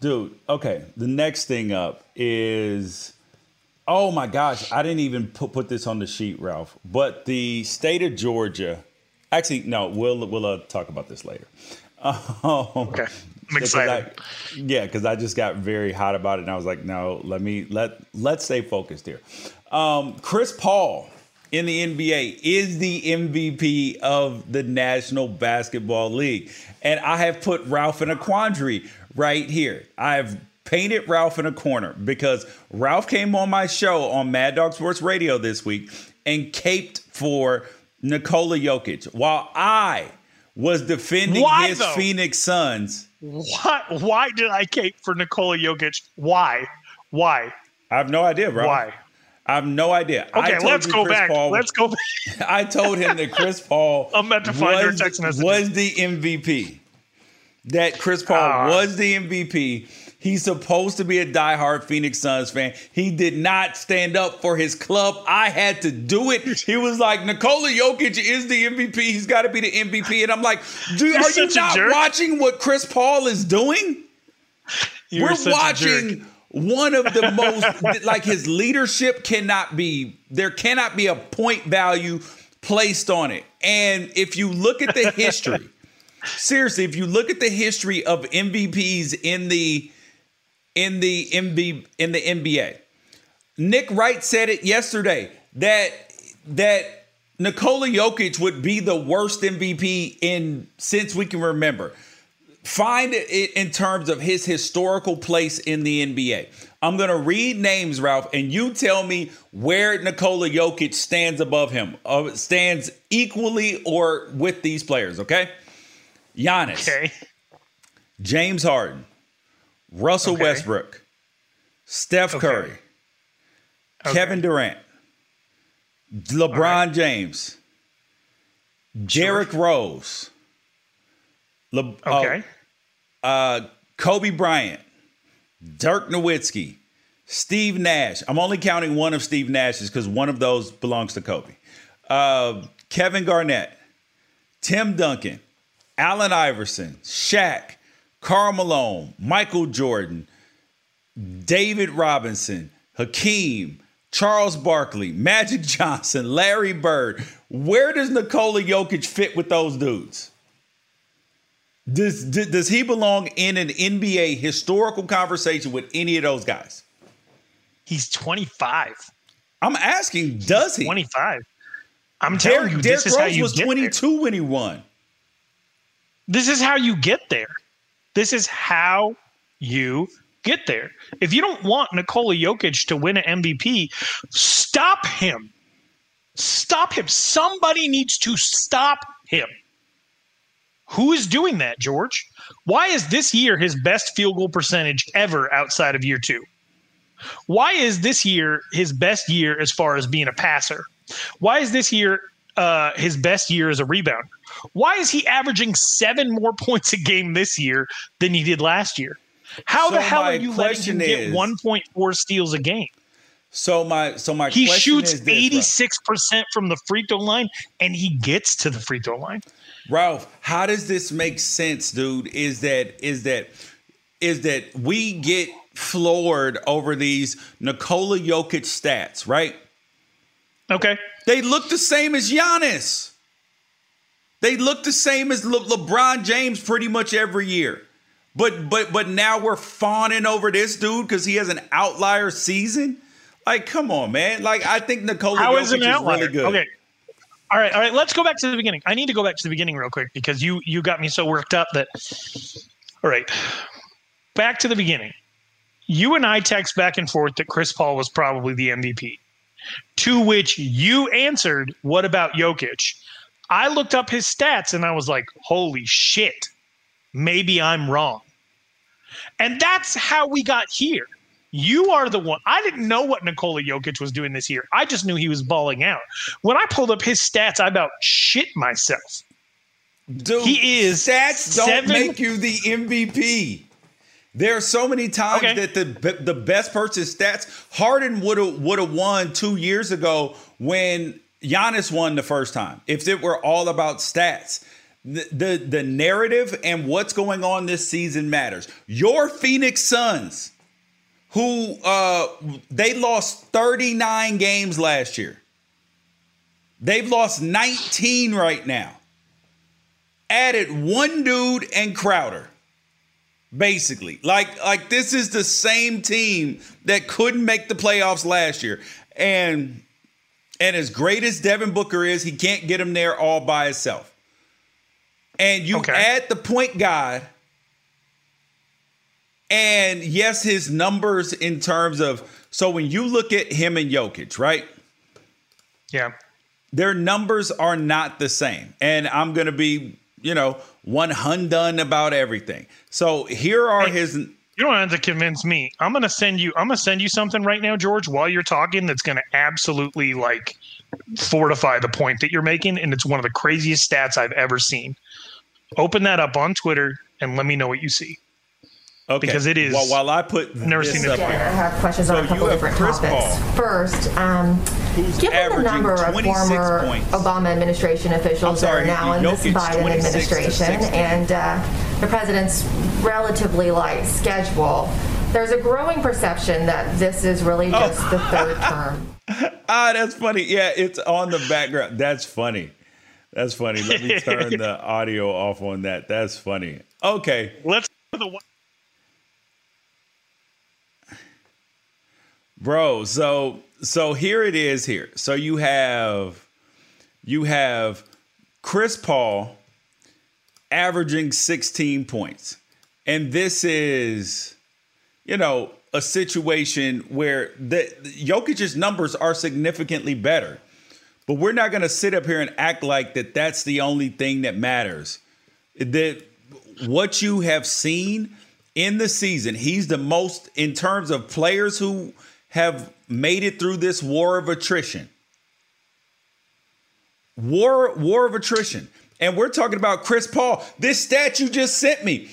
dude. Okay, the next thing up is. Oh my gosh, I didn't even put, put this on the sheet, Ralph. But the state of Georgia. Actually, no. We'll we'll uh, talk about this later. *laughs* Um, okay, I'm excited. I, yeah, because I just got very hot about it, and I was like, no, let me let let's stay focused here. Um, Chris Paul in the NBA is the MVP of the National Basketball League. And I have put Ralph in a quandary right here. I've painted Ralph in a corner because Ralph came on my show on Mad Dog Sports Radio this week and caped for Nikola Jokic while I was defending Why, his though? Phoenix Suns. Why? Why did I cape for Nikola Jokic? Why? Why? I have no idea, Ralph. Why? I have no idea. I Okay, told let's go Chris back. Paul- Let's go back. *laughs* I told him that Chris Paul *laughs* I'm about to find was, text messages. was the MVP. That Chris Paul Ah. was the MVP. He's supposed to be a diehard Phoenix Suns fan. He did not stand up for his club. I had to do it. He was like, Nikola Jokic is the MVP. He's got to be the MVP. And I'm like, dude, are you not watching what Chris Paul is doing? You're We're such a jerk. watching one of the *laughs* most like his leadership cannot be there cannot be a point value placed on it. And if you look at the history, seriously, if you look at the history of MVPs in the in the MB in the NBA, Nick Wright said it yesterday that that Nikola Jokic would be the worst MVP in since we can remember find it in terms of his historical place in the NBA. I'm going to read names, Ralph, and you tell me where Nikola Jokic stands above him, uh, stands equally or with these players, okay? Giannis, Okay. James Harden, Russell Okay. Westbrook, Steph Okay. Curry, Kevin Durant, LeBron James, Derrick Rose, Le- oh, Okay. uh, Kobe Bryant, Dirk Nowitzki, Steve Nash. I'm only counting one of Steve Nash's because one of those belongs to Kobe. Uh, Kevin Garnett, Tim Duncan, Allen Iverson, Shaq, Karl Malone, Michael Jordan, David Robinson, Hakeem, Charles Barkley, Magic *laughs* Johnson, Larry Bird. Where does Nikola Jokic fit with those dudes? Does, does he belong in an NBA historical conversation with any of those guys? He's 25. I'm asking, does he? 25. I'm telling Derrick, you, Derrick this is how Rose was get 22 when he won. This is how you get there. This is how you get there. If you don't want Nikola Jokic to win an MVP, stop him. Stop him. Somebody needs to stop him. Who is doing that, George? Why is this year his best field goal percentage ever outside of year two? Why is this year his best year as far as being a passer? Why is this year uh, his best year as a rebounder? Why is he averaging seven more points a game this year than he did last year? How the hell are you letting him question get 1.4 steals a game? So my so my He shoots this, 86% from the free throw line and he gets to the free throw line. Ralph, how does this make sense, dude? Is that is that is that we get floored over these Nikola Jokic stats, right? Okay. They look the same as Giannis. They look the same as Le- LeBron James pretty much every year. But but but now we're fawning over this dude because he has an outlier season. Like, come on, man. Like, I think Nikola How Jokic is an is really good. Okay. All right, all right. Let's go back to the beginning. I need to go back to the beginning real quick because you you got me so worked up that. All right, back to the beginning. You and I text back and forth that Chris Paul was probably the MVP. To which you answered, "What about Jokic?" I looked up his stats and I was like, "Holy shit, maybe I'm wrong." And that's how we got here. You are the one. I didn't know what Nikola Jokic was doing this year. I just knew he was balling out. When I pulled up his stats, I about shit myself. Dude, he is stats don't seven- make you the MVP. There are so many times that the the best person's stats. Harden would have would have won two years ago when Giannis won the first time. If it were all about stats, the the, the narrative and what's going on this season matters. Your Phoenix Suns, who uh they lost thirty nine games last year. They've lost 19 right now. Added one dude and Crowder. Basically. Like like this is the same team that couldn't make the playoffs last year. And and as great as Devin Booker is, he can't get him there all by himself. And you add the point guard and yes, his numbers in terms of so when you look at him and Jokic, right? Yeah. Their numbers are not the same. And I'm gonna be, you know, one hundred about everything. So here are his You don't have to convince me. I'm gonna send you. I'm gonna send you something right now, George, while you're talking. That's gonna absolutely like fortify the point that you're making, and it's one of the craziest stats I've ever seen. Open that up on Twitter and let me know what you see. Okay. Because it is. While, while I put never this seen this up here. I have questions So on a couple different Chris topics. Paul, First, um, given the number of former points. Obama administration officials sorry, that are now in this Biden administration and uh, the president's relatively light schedule, there's a growing perception that this is really Oh. just the third *laughs* term. Ah, that's funny. Yeah, it's on the background. That's funny. That's funny. Let me turn the *laughs* audio off on that. That's funny. Okay. Let's the one. Bro, so so here it is here. So you have you have Chris Paul averaging 16 points. And this is you know, a situation where the Jokic's numbers are significantly better. But we're not going to sit up here and act like that that's the only thing that matters. That what you have seen in the season, he's the most in terms of players who have made it through this war of attrition. War war of attrition. And we're talking about Chris Paul. This stat you just sent me.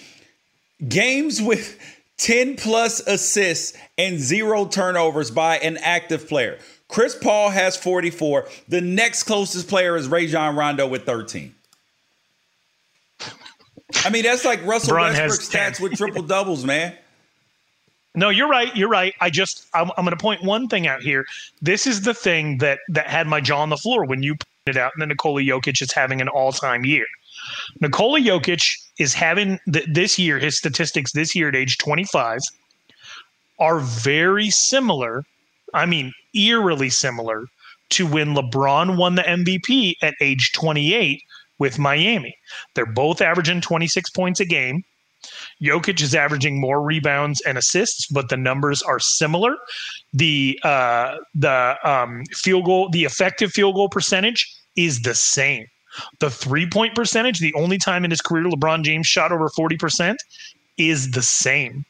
Games with 10 plus assists and zero turnovers by an active player. Chris Paul has 44. The next closest player is Rajon Rondo with 13. I mean, that's like Russell Bron has Westbrook stats with triple doubles, man. No, you're right. You're right. I just I'm, I'm going to point one thing out here. This is the thing that that had my jaw on the floor when you pointed out that Nikola Jokic is having an all time year. Nikola Jokic is having th- this year his statistics this year at age 25 are very similar. I mean, eerily similar to when LeBron won the MVP at age 28 with Miami. They're both averaging 26 points a game. Jokic is averaging more rebounds and assists, but the numbers are similar. The uh, the um, field goal, the effective field goal percentage is the same. The three point percentage, the only time in his career LeBron James shot over forty percent, is the same.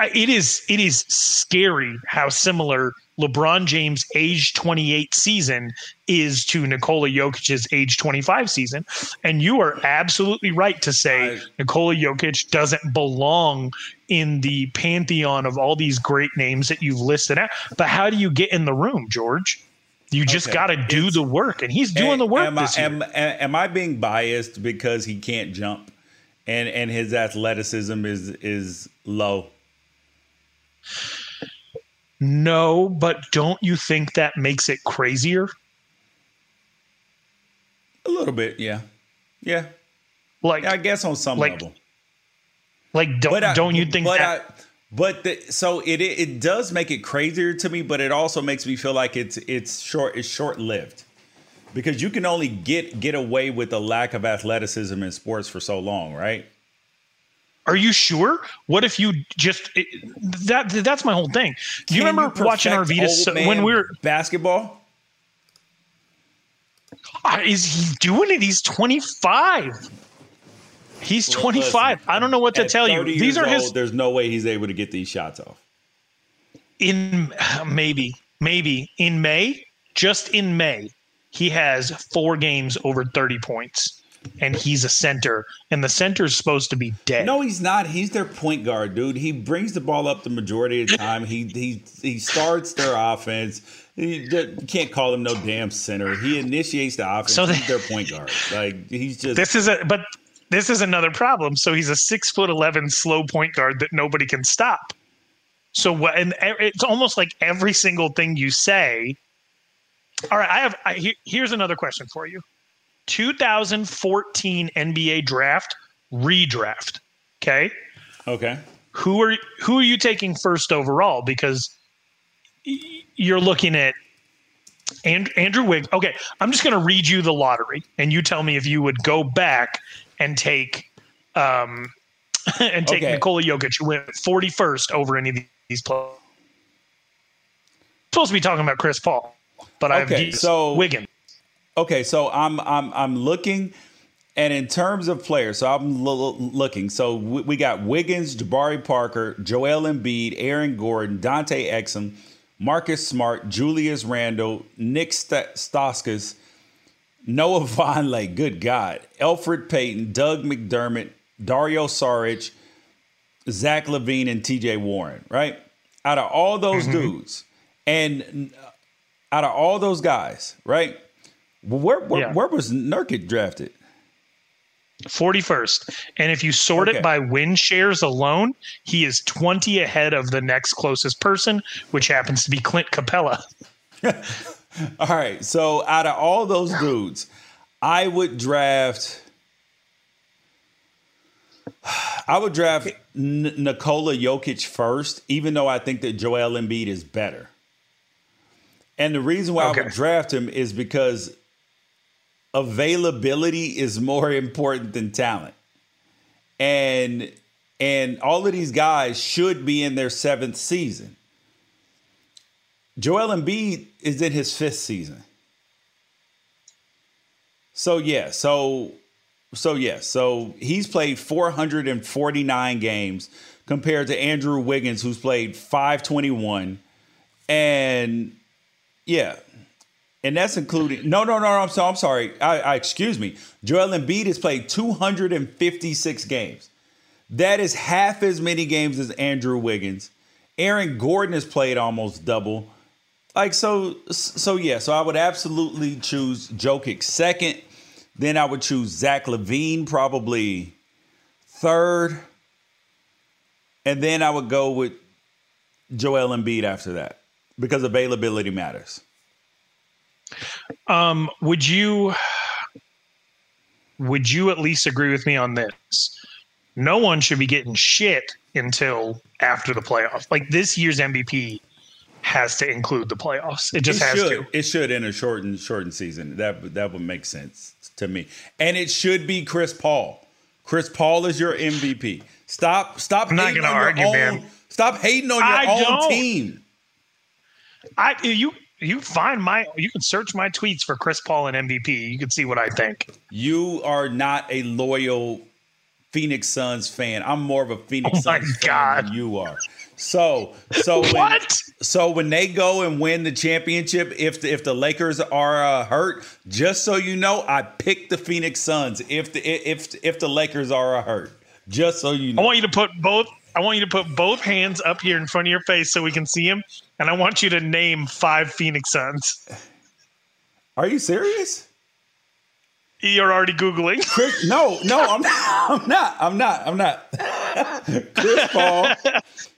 It is it is scary how similar LeBron James' age 28 season is to Nikola Jokic's age 25 season. And you are absolutely right to say I, Nikola Jokic doesn't belong in the pantheon of all these great names that you've listed out. But how do you get in the room, George? You just okay. got to do it's, the work, and he's doing the work am I. Am, am I being biased because he can't jump, and and his athleticism is is low? No, but don't you think that makes it crazier? A little bit, yeah, yeah. Like I guess on some like, level. Like don't I, don't you think but that? I, but the, so it, it does make it crazier to me, but it also makes me feel like it's it's short it's short lived because you can only get get away with a lack of athleticism in sports for so long, right? Are you sure? What if you just it, that? That's my whole thing. Do you remember you watching Arvydas when we were basketball? Uh, is he doing it? He's twenty five. He's well, 25. I don't know what to tell you. These are his. there's no way he's able to get these shots off. In maybe, maybe in May, just in May, he has four games over 30 points and he's a center, and the center is supposed to be dead. No, he's not. He's their point guard, dude. He brings the ball up the majority of the time. he he he starts their offense. You can't call him no damn center. He initiates the offense. So they, he's their point guard. Like he's just this is a but this is another problem. So he's a six foot eleven slow point guard that nobody can stop. So what? and it's almost like every single thing you say. All right, I have. I, here's another question for you. 2014 NBA draft redraft. Okay. Okay. Who are who are you taking first overall? Because you're looking at Andrew Wiggs. Okay, I'm just going to read you the lottery, and you tell me if you would go back and take um, *laughs* and take okay. Nikola Jokic, who went 41st over any of these players. Supposed to be talking about Chris Paul, but I okay, have so Wiggins. Okay, so I'm I'm I'm looking, and in terms of players, so I'm l- looking. So we, we got Wiggins, Jabari Parker, Joel Embiid, Aaron Gordon, Dante Exum, Marcus Smart, Julius Randle, Nick St- Stauskas, Noah *laughs* Vonleh, good God, Elfrid Payton, Doug McDermott, Dario Saric, Zach LaVine, and TJ Warren, right? Out of all those mm-hmm. dudes, and out of all those guys, right? Where where, yeah. where was Nurkic drafted? 41st. And if you sort okay. it by win shares alone, he is 20 ahead of the next closest person, which happens to be Clint Capela. *laughs* all right. So out of all those dudes, I would draft. *sighs* I would draft N- Nikola Jokic first, even though I think that Joel Embiid is better. And the reason why okay. I would draft him is because availability is more important than talent. And and all of these guys should be in their seventh season. Joel Embiid is in his fifth season. So yeah, so so yeah, so he's played 449 games compared to Andrew Wiggins, who's played 521. And yeah, and that's including no, no, no. I'm sorry. I'm sorry. I, I excuse me. Joel Embiid has played 256 games. That is half as many games as Andrew Wiggins. Aaron Gordon has played almost double. Like so, so yeah. So I would absolutely choose Jokic second. Then I would choose Zach LaVine probably third, and then I would go with Joel Embiid after that because availability matters. Um, would you would you at least agree with me on this? No one should be getting shit until after the playoffs. Like this year's MVP has to include the playoffs. It just it has should. to. It should in a shortened shortened season. That that would make sense to me. And it should be Chris Paul. Chris Paul is your MVP. Stop stop I'm not gonna argue, own, man. Stop hating on your I own don't. team. I you you find my you can search my tweets for Chris Paul and MVP. You can see what I think. You are not a loyal Phoenix Suns fan. I'm more of a Phoenix oh Suns fan than you are. So so when, What? So when they go and win the championship, if the, if the Lakers are uh, hurt, just so you know, I picked the Phoenix Suns. If the if if the Lakers are uh, hurt, just so you know, I want you to put both. I want you to put both hands up here in front of your face so we can see them, and I want you to name five Phoenix Suns. Are you serious? You're already googling. *laughs* Chris, no, no, I'm not. *laughs* I'm not. I'm not. I'm not. Chris Paul.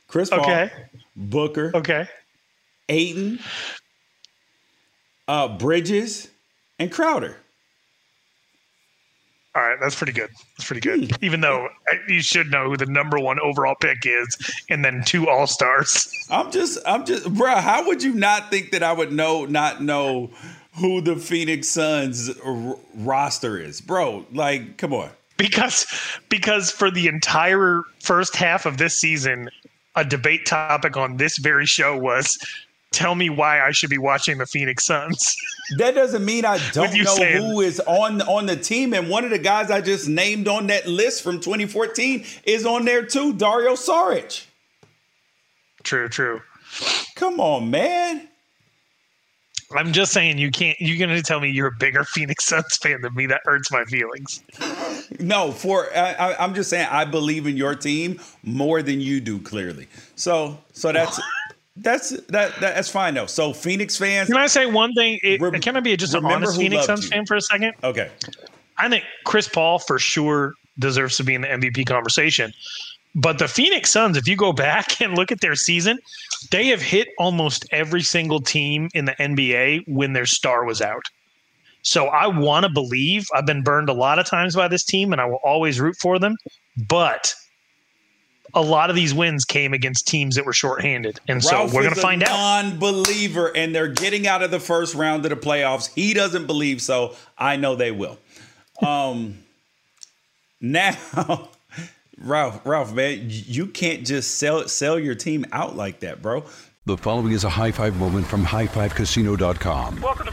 Chris Paul. Okay. Booker. Okay. Ayton. Uh, Bridges and Crowder. All right, that's pretty good. That's pretty good. Even though uh, you should know who the number one overall pick is, and then two All Stars. *laughs* I'm just, I'm just, bro. How would you not think that I would know, not know who the Phoenix Suns r- roster is, bro? Like, come on. because because for the entire first half of this season, a debate topic on this very show was tell me why I should be watching the Phoenix Suns. *laughs* That doesn't mean I don't know saying- who is on on the team. And one of the guys I just named on that list from 2014 is on there too, Dario Saric. True, true. Come on, man. I'm just saying you can't you're gonna tell me you're a bigger Phoenix Suns fan than me. That hurts my feelings. No, for I, I, I'm just saying I believe in your team more than you do. Clearly, so so that's that's that that's fine though. So Phoenix fans, Can I say one thing? It, Rem- can I be just an remember honest Phoenix Suns fan for a second? okay, I think Chris Paul for sure deserves to be in the MVP conversation. But the Phoenix Suns, if you go back *laughs* and look at their season, they have hit almost every single team in the NBA when their star was out. So I want to believe I've been burned a lot of times by this team and I will always root for them. But a lot of these wins came against teams that were shorthanded. And so Ralph we're going to find out. Non-believer, and they're getting out of the first round of the playoffs. He doesn't believe so. I know they will. Um, *laughs* now, Ralph, Ralph, man, you can't just sell sell your team out like that, bro. The following is a high five moment from highfivecasino.com. Welcome to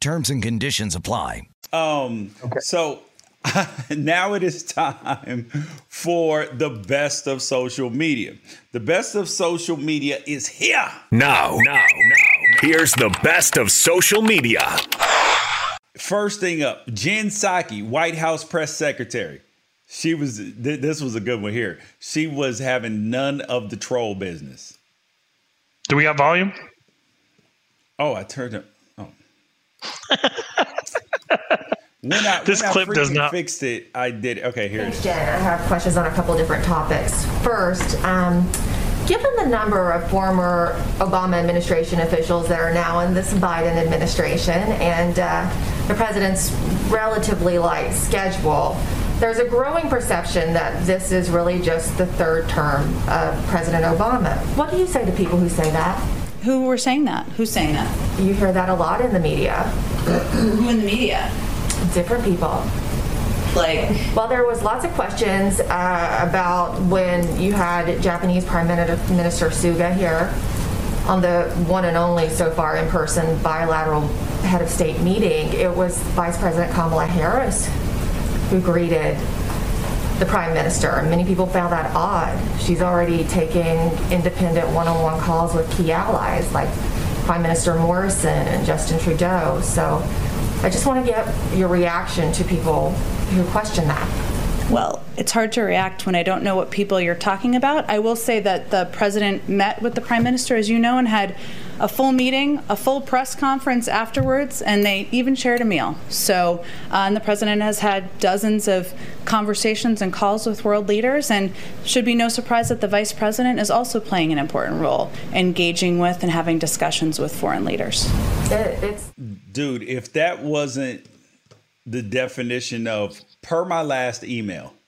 Terms and conditions apply. Um, okay. so *laughs* now it is time for the best of social media. The best of social media is here. Now, now, now, here's the best of social media. First thing up, Jen Psaki, White House press secretary. She was th- this was a good one here. She was having none of the troll business. Do we have volume? Oh, I turned it. When I, This when I clip does not fixed it. I did. Okay, here Thanks. Jen. I have questions on a couple different topics. First, um, given the number of former Obama administration officials that are now in this Biden administration and uh, the president's relatively light schedule, there's a growing perception that this is really just the third term of President Obama. What do you say to people who say that? Who were saying that? Who's saying that? You hear that a lot in the media. Who in the media? Different people. Like, well, there was lots of questions uh, about when you had Japanese Prime Minister Suga here on the one and only so far in person bilateral head of state meeting. It was Vice President Kamala Harris who greeted the prime minister. Many people found that odd. She's already taking independent one on one calls with key allies like Prime Minister Morrison and Justin Trudeau. So I just want to get your reaction to people who question that. Well, it's hard to react when I don't know what people you're talking about. I will say that the president met with the prime minister, as you know, and had a full meeting, a full press conference afterwards, and they even shared a meal. So, uh, and the president has had dozens of conversations and calls with world leaders, and should be no surprise that the vice president is also playing an important role, engaging with and having discussions with foreign leaders. it's dude. If that wasn't the definition of per my last email. *laughs*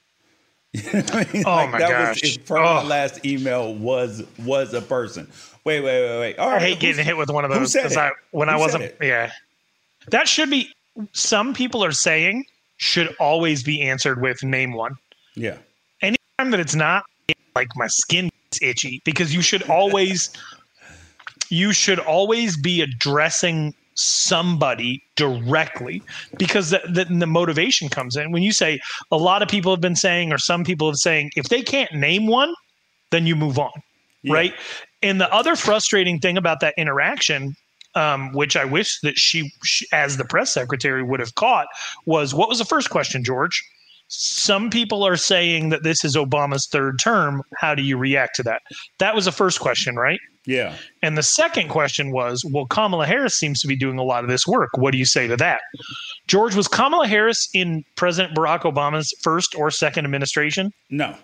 You know I mean? Oh like my that gosh! Was, if per oh. my last email was was a person. Wait, wait, wait, wait. All I right, hate getting hit with one of those because? I when Who I wasn't. Yeah, that should be. Some people are saying should always be answered with name one. Yeah. Anytime that it's not, like my skin is itchy because you should always, *laughs* you should always be addressing somebody directly because the, the, the motivation comes in when you say a lot of people have been saying or some people have saying if they can't name one then you move on right and the other frustrating thing about that interaction um, which i wish that she, she as the press secretary would have caught was what was the first question george some people are saying that this is obama's third term how do you react to that that was the first question right Yeah. and the second question was, well, Kamala Harris seems to be doing a lot of this work. What do you say to that? George, was Kamala Harris in President Barack Obama's first or second administration? No.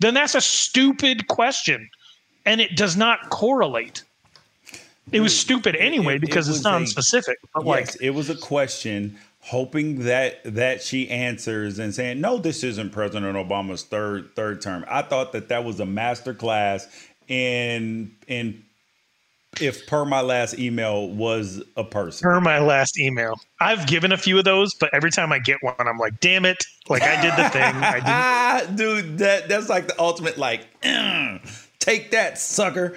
Then that's a stupid question. And it does not correlate. It was stupid anyway It- it because was it's a- non-specific. But yes, like, it was a question, hoping that that she answers and saying, "No, this isn't President Obama's third third term." I thought that that was a master class in in if per my last email was a person. per my last email, I've given a few of those, but every time I get one, I'm like, damn it! Like I did the thing. I didn't Ah, *laughs* dude, that that's like the ultimate like "Mm, *clears throat* take that sucker.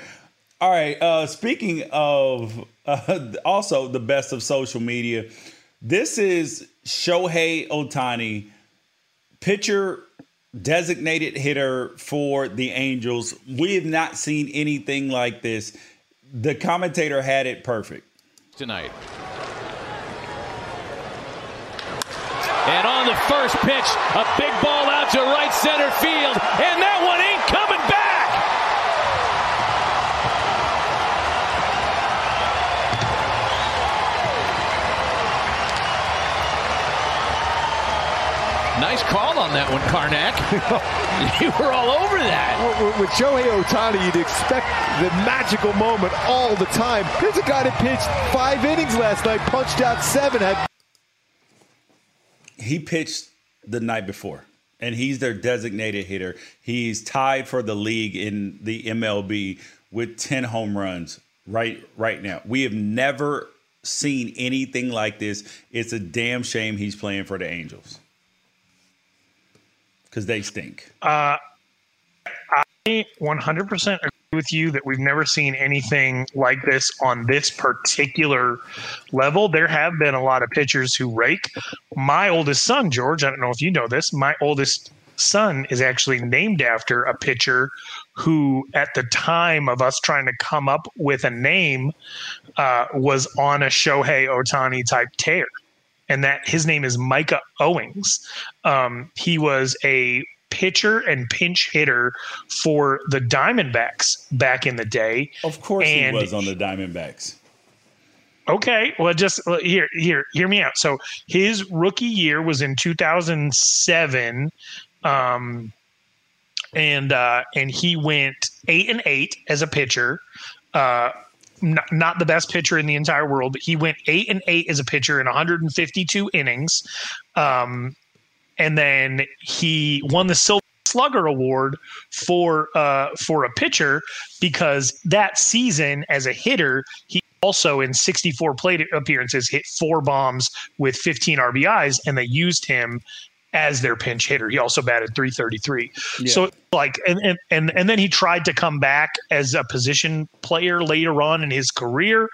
All right, uh speaking of uh, *laughs* also the best of social media, this is Shohei Ohtani, pitcher designated hitter for the Angels. We have not seen anything like this. The commentator had it perfect. tonight. And on the first pitch, a big ball out to right center field, and that one ain't coming back. Nice call on that one, Karnak. *laughs* you were all over that. With- With Shohei Ohtani, you'd expect the magical moment all the time. Here's a guy that pitched five innings last night, punched out seven, had he pitched the night before and he's their designated hitter he's tied for the league in the mlb with 10 home runs right right now we have never seen anything like this it's a damn shame he's playing for the angels because they stink Uh, I 100% agree with you that we've never seen anything like this on this particular level. There have been a lot of pitchers who rake. My oldest son, George, I don't know if you know this, my oldest son is actually named after a pitcher who, at the time of us trying to come up with a name, uh, was on a Shohei Ohtani type tear and that his name is Micah Owings. Um, he was a pitcher and pinch hitter for the Diamondbacks back in the day. of course and he was on the diamondbacks Okay, well, just here, here, hear me out. So his rookie year was in 2007, um, and uh, and he went eight and eight as a pitcher. Uh, not, not the best pitcher in the entire world, but he went eight and eight as a pitcher in 152 innings. Um, and then he won the Silver Slugger Award for uh, for a pitcher because that season as a hitter he also in 64 plate appearances hit four bombs with 15 RBIs and they used him as their pinch hitter. He also batted 333. Yeah. So like and, and and and then he tried to come back as a position player later on in his career.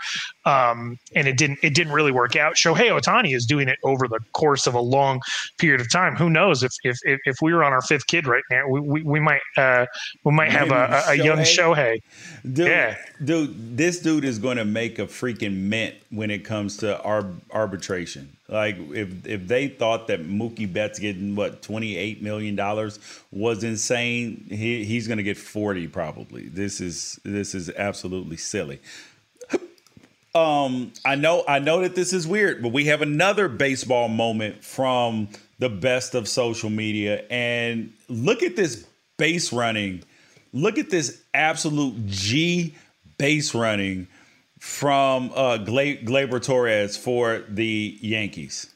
Um, and it didn't it didn't really work out. Shohei Ohtani is doing it over the course of a long period of time. Who knows if if if, if we were on our fifth kid right now, we we, we might uh we might have a, a, young Shohei. Dude, Yeah. dude, this dude is going to make a freaking mint when it comes to arb- arbitration. Like if if they thought that Mookie Betts getting what twenty eight million dollars was insane, he he's going to get forty probably. This is this is absolutely silly. Um, I know I know that this is weird, but we have another baseball moment from the best of social media, and look at this base running. Look at this absolute G base running from uh, Gla- Gleyber Torres for the Yankees.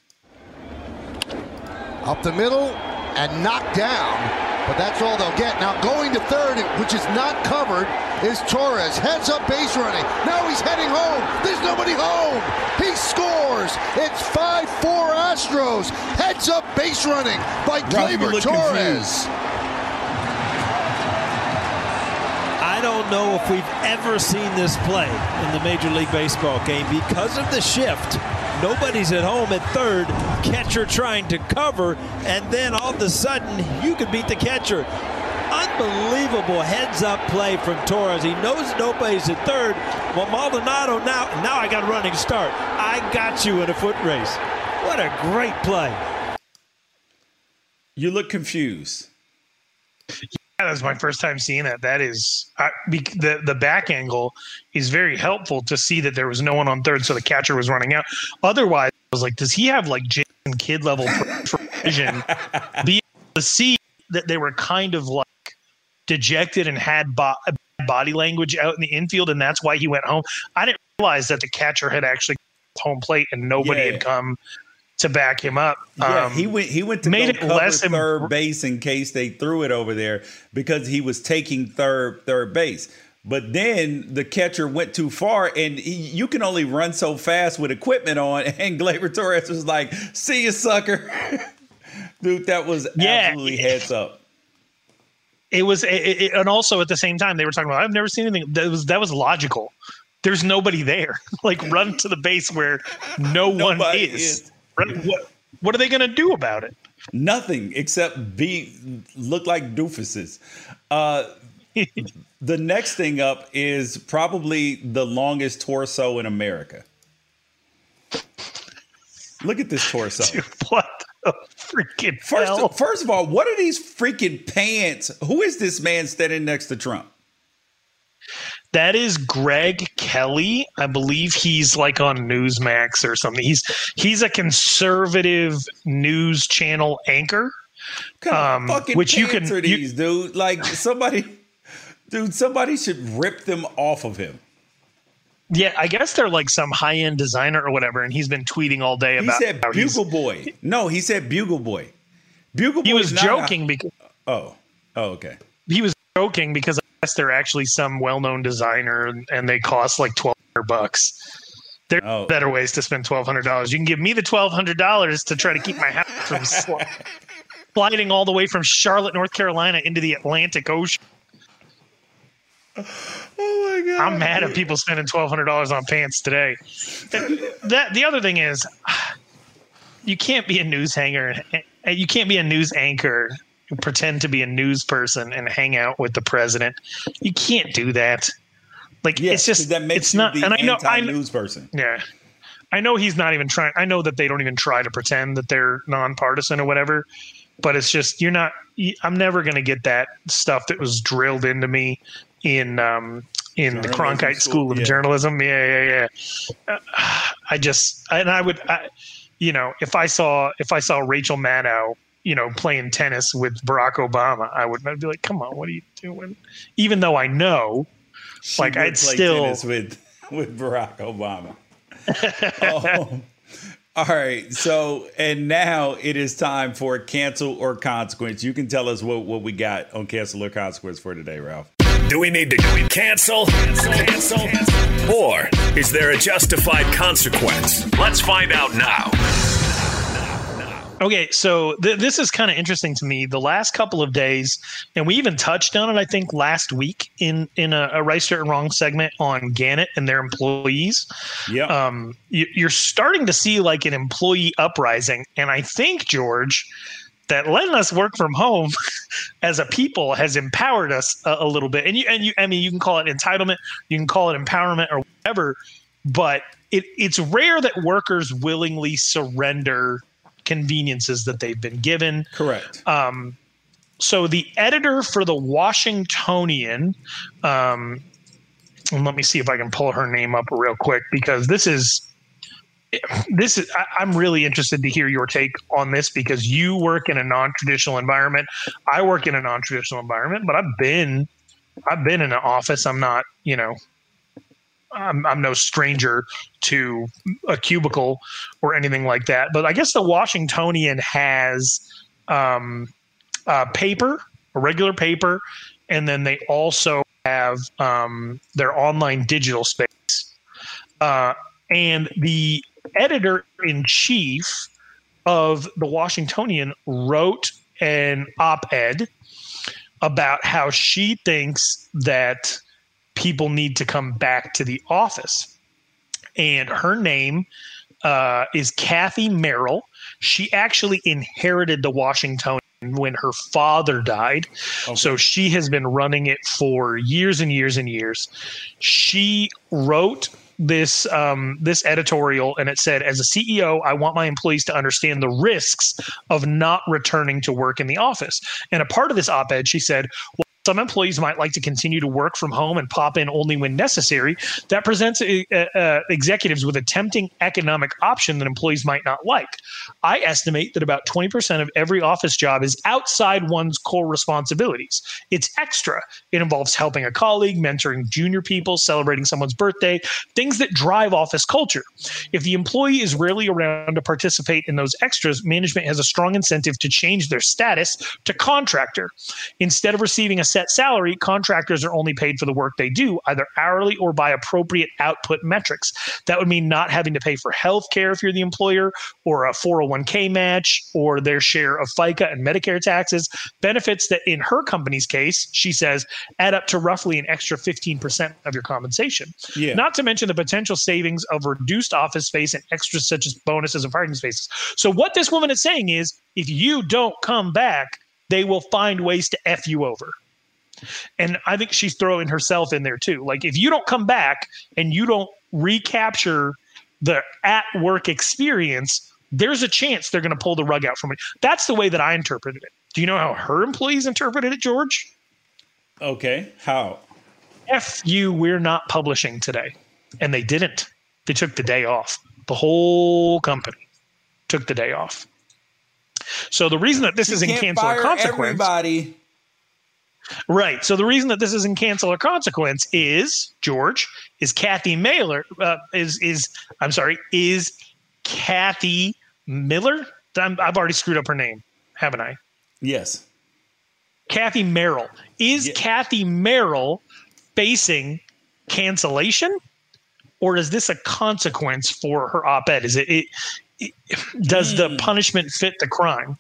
Up the middle and knocked down. But that's all they'll get. Now going to third, which is not covered, is Torres. Heads up base running. Now he's heading home. There's nobody home. He scores. It's 5-4 Astros. Heads up base running by Ralph, you Gleyber Torres. confused. Don't know if we've ever seen this play in the Major League Baseball game because of the shift. Nobody's at home at third, catcher trying to cover, and then all of a sudden you can beat the catcher. Unbelievable heads up play from Torres. He knows nobody's at third. Well, Maldonado now, now I got a running start. I got you in a foot race. What a great play. You look confused. That was my first time seeing that. That is I, the the back angle is very helpful to see that there was no one on third, so the catcher was running out. Otherwise, I was like, does he have like Jason Kidd level vision? *laughs* Be able to see that they were kind of like dejected and had bo- body language out in the infield, and that's why he went home. I didn't realize that the catcher had actually home plate and nobody Yeah. had come to back him up. Yeah, Um, he went. He went to made go it cover less im- third base in case they threw it over there because he was taking third third base. But then the catcher went too far, and he, you can only run so fast with equipment on. *laughs* And Gleyber Torres was like, "See you, sucker." *laughs* Dude, that was absolutely heads up. it was it, it, and also at the same time they were talking about i've never seen anything that was that was logical there's nobody there *laughs* like run to the base where no one is, is. What, what are they going to do about it Nothing except be look like doofuses. Uh, *laughs* the next thing up is probably the longest torso in America. Look at this torso. *laughs* what the freaking First, hell? first of all, what are these freaking pants? Who is this man standing next to Trump? That is greg kelly i believe he's like on newsmax or something he's he's a conservative news channel anchor um, Fucking which you can are you- dude? Like somebody, dude, somebody should rip them off of him. yeah i guess they're like some high-end designer or whatever and he's been tweeting all day He about said how he's- Bugle Boy. No, he said Bugle Boy. Bugle Boy. he was joking a- because oh, oh, okay. he was joking because they're actually some well-known designer and, and they cost like twelve hundred bucks. There oh. are Oh. better ways to spend twelve hundred dollars. You can give me the twelve hundred dollars to try to keep my house from *laughs* sli- sliding all the way from Charlotte, North Carolina, into the Atlantic Ocean. Oh my god! I'm mad at people spending twelve hundred dollars on pants today. That the other thing is, *sighs* you can't be a news hanger. Eh, eh, you can't be a news anchor. Pretend to be a news person and hang out with the president. You can't do that. Like Yes, it's just that makes it's not. and I know I know, anti-news person. yeah. I know he's not even trying. I know that they don't even try to pretend that they're nonpartisan or whatever. But it's just you're not. I'm never going to get that stuff that was drilled into me in um, in the Cronkite school, School of yeah. Journalism. Yeah, yeah, yeah. Uh, I just and I would, I, you know, if I saw if I saw Rachel Maddow, you know, playing tennis with Barack Obama, I would I'd be like, come on, what are you doing? Even though I know, She like would I'd play still tennis with with Barack Obama. *laughs* um, All right. So, and now it is time for cancel or consequence. You can tell us what, what we got on cancel or consequence for today, Ralph. Do we need to cancel? Cancel? Cancel? Or is there a justified consequence? Let's find out now. Okay, so th- this is kind of interesting to me. The last couple of days, and we even touched on it, I think, last week in in a, a right, straight, and wrong segment on Gannett and their employees. Yeah, um, you, you're starting to see like an employee uprising, and I think George that letting us work from home *laughs* as a people has empowered us a, a, little bit. And you and you, I mean, you can call it entitlement, you can call it empowerment, or whatever, but it, it's rare that workers willingly surrender conveniences that they've been given. Correct. Um, so the editor for the Washingtonian, um, and let me see if I can pull her name up real quick because this is this is I, am really interested to hear your take on this because you work in a non-traditional environment. I work in a non-traditional environment, but I've been I've been in an office. I'm not, you know, I'm, I'm no stranger to a cubicle or anything like that. But I guess the Washingtonian has um, uh, paper, a regular paper, and then they also have um, their online digital space. Uh, and the editor in chief of the Washingtonian wrote an op ed about how she thinks that people need to come back to the office. And her name uh, is Cathy Merrill. She actually inherited the Washington when her father died. Okay. So she has been running it for years and years and years. She wrote this um, this editorial and it said as a ceo i want my employees to understand the risks of not returning to work in the office and a part of this op-ed she said well, some employees might like to continue to work from home and pop in only when necessary. That presents uh, uh, executives with a tempting economic option that employees might not like. I estimate that about 20% of every office job is outside one's core responsibilities. It's extra. It involves helping a colleague, mentoring junior people, celebrating someone's birthday, things that drive office culture. If the employee is rarely around to participate in those extras, management has a strong incentive to change their status to contractor. Instead of receiving a set salary, contractors are only paid for the work they do, either hourly or by appropriate output metrics. That would mean not having to pay for health care if you're the employer, or a 401k match, or their share of FICA and Medicare taxes. Benefits that, in her company's case, she says, add up to roughly an extra 15% of your compensation. Yeah. Not to mention the potential savings of reduced office space and extras such as bonuses and parking spaces. So, what this woman is saying is if you don't come back, they will find ways to F you over. And I think she's throwing herself in there too. Like if you don't come back and you don't recapture the at work experience, there's a chance they're going to pull the rug out from it. That's the way that I interpreted it. Do you know how her employees interpreted it, George? Okay. How? F you, we're not publishing today. And they didn't. They took the day off. The whole company took the day off. So the reason that this you is in cancel or consequence. Everybody. Right. So the reason that this isn't cancel or consequence is George is Kathy Mailer uh, is is I'm sorry is Kathy Miller. i have already screwed up her name, haven't I? Yes. Cathy Merrill is yeah. Cathy Merrill facing cancellation, or is this a consequence for her op-ed? Is it, it, it does mm. the hmm. punishment fit the crime?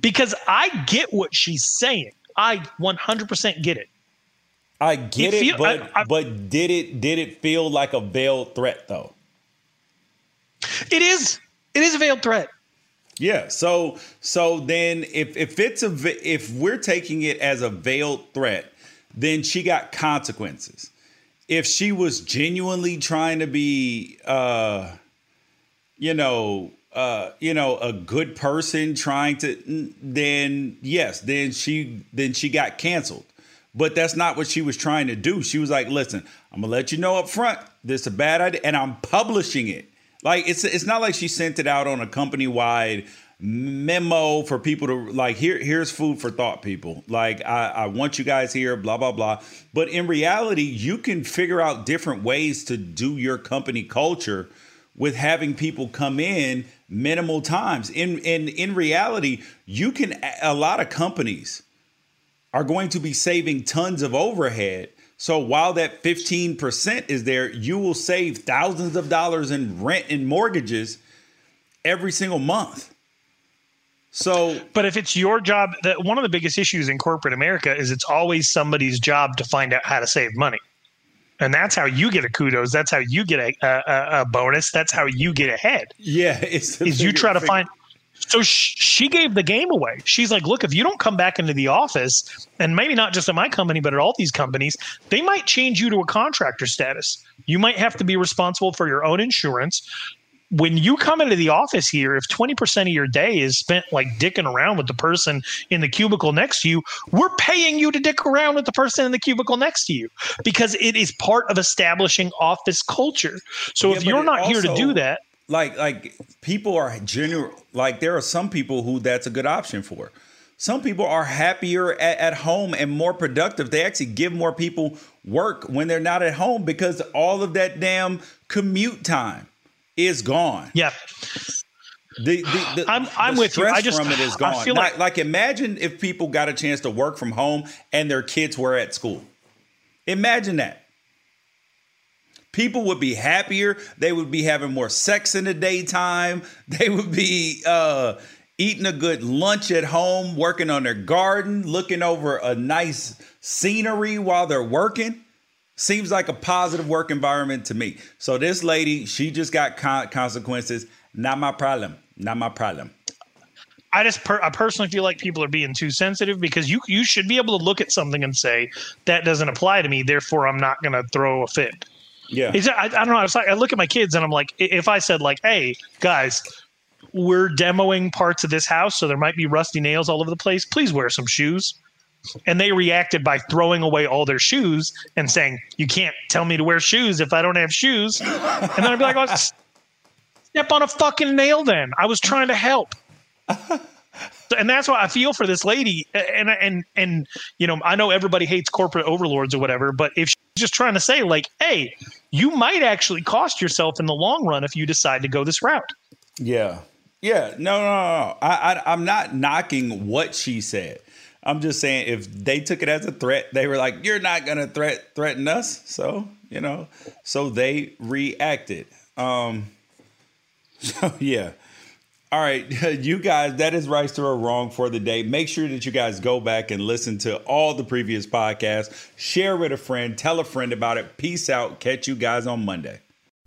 Because I get what she's saying I 100% get it. I get it, feel, it but I, I, but did it did it feel like a veiled threat though? It is. It is a veiled threat. Yeah. So so then if if it's a if we're taking it as a veiled threat, then she got consequences. If she was genuinely trying to be uh you know uh, you know, a good person trying to, then yes, then she then she got canceled. But that's not what she was trying to do. She was like, "Listen, I'm gonna let you know up front. This is a bad idea, and I'm publishing it. Like it's it's not like she sent it out on a company wide memo for people to like. Here here's food for thought, people. Like I, I want you guys here. Blah blah blah. But in reality, you can figure out different ways to do your company culture with having people come in minimal times. In in in reality, you can a lot of companies are going to be saving tons of overhead. So while that 15% is there, you will save thousands of dollars in rent and mortgages every single month. So, but if it's your job, that one of the biggest issues in corporate America is it's always somebody's job to find out how to save money, and that's how you get a kudos. That's how you get a, a, a bonus. That's how you get ahead. Yeah, *laughs* it's is you try to find. So she gave the game away. She's like, look, if you don't come back into the office, and maybe not just at my company, but at all these companies, they might change you to a contractor status. You might have to be responsible for your own insurance when you come into the office here, if 20% of your day is spent like dicking around with the person in the cubicle next to you, we're paying you to dick around with the person in the cubicle next to you because it is part of establishing office culture. So Yeah, if you're not here to do that, like like people are general like there are some people who that's a good option for. Some people are happier at, at home and more productive. They actually give more people work when they're not at home because all of that damn commute time is gone. Yeah the, the, the, *sighs* I'm- I'm the with you. I stress just- from it is I gone. feel like, like- like imagine if people got a chance to work from home and their kids were at school. Imagine that. People would be happier. They would be having more sex in the daytime. *laughs* They would be uh eating a good lunch at home working on their garden looking over a nice scenery while they're working seems like a positive work environment to me so this lady she just got con- consequences not my problem not my problem I just per- I personally feel like people are being too sensitive because you you should be able to look at something and say that doesn't apply to me, therefore I'm not going to throw a fit. yeah It's, I, I don't know. It's like I look at my kids and I'm like, if I said like, "Hey guys, we're demoing parts of this house, so there might be rusty nails all over the place. Please wear some shoes." And they reacted by throwing away all their shoes and saying, "You can't tell me to wear shoes if I don't have shoes." And then I'd be like, well, "Step on a fucking nail." Then I was trying to help. and that's why I feel for this lady. And and and you know, I know everybody hates corporate overlords or whatever, but if she's just trying to say like, hey, you might actually cost yourself in the long run if you decide to go this route. Yeah. Yeah. No, no, no. no. I, I, I'm not knocking what she said. I'm just saying if they took it as a threat, they were like, "You're not gonna threat threaten us." So you know, so they reacted. Um. *laughs* So yeah. All right, *laughs* you guys, that is right or wrong for the day. Make sure that you guys go back and listen to all the previous podcasts. Share with a friend. Tell a friend about it. Peace out. Catch you guys on Monday.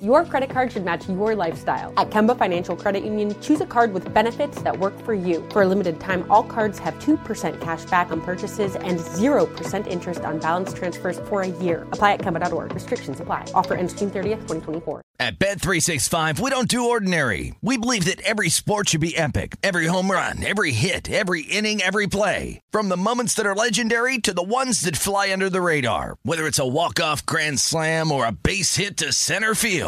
Your credit card should match your lifestyle. At Kemba Financial Credit Union, choose a card with benefits that work for you. For a limited time, all cards have 2% cash back on purchases and 0% interest on balance transfers for a year. Apply at Kemba.org. Restrictions apply. Offer ends June 30th, 2024. At Bet365, we don't do ordinary. We believe that every sport should be epic. Every home run, every hit, every inning, every play. From the moments that are legendary to the ones that fly under the radar. Whether it's a walk-off grand slam or a base hit to center field.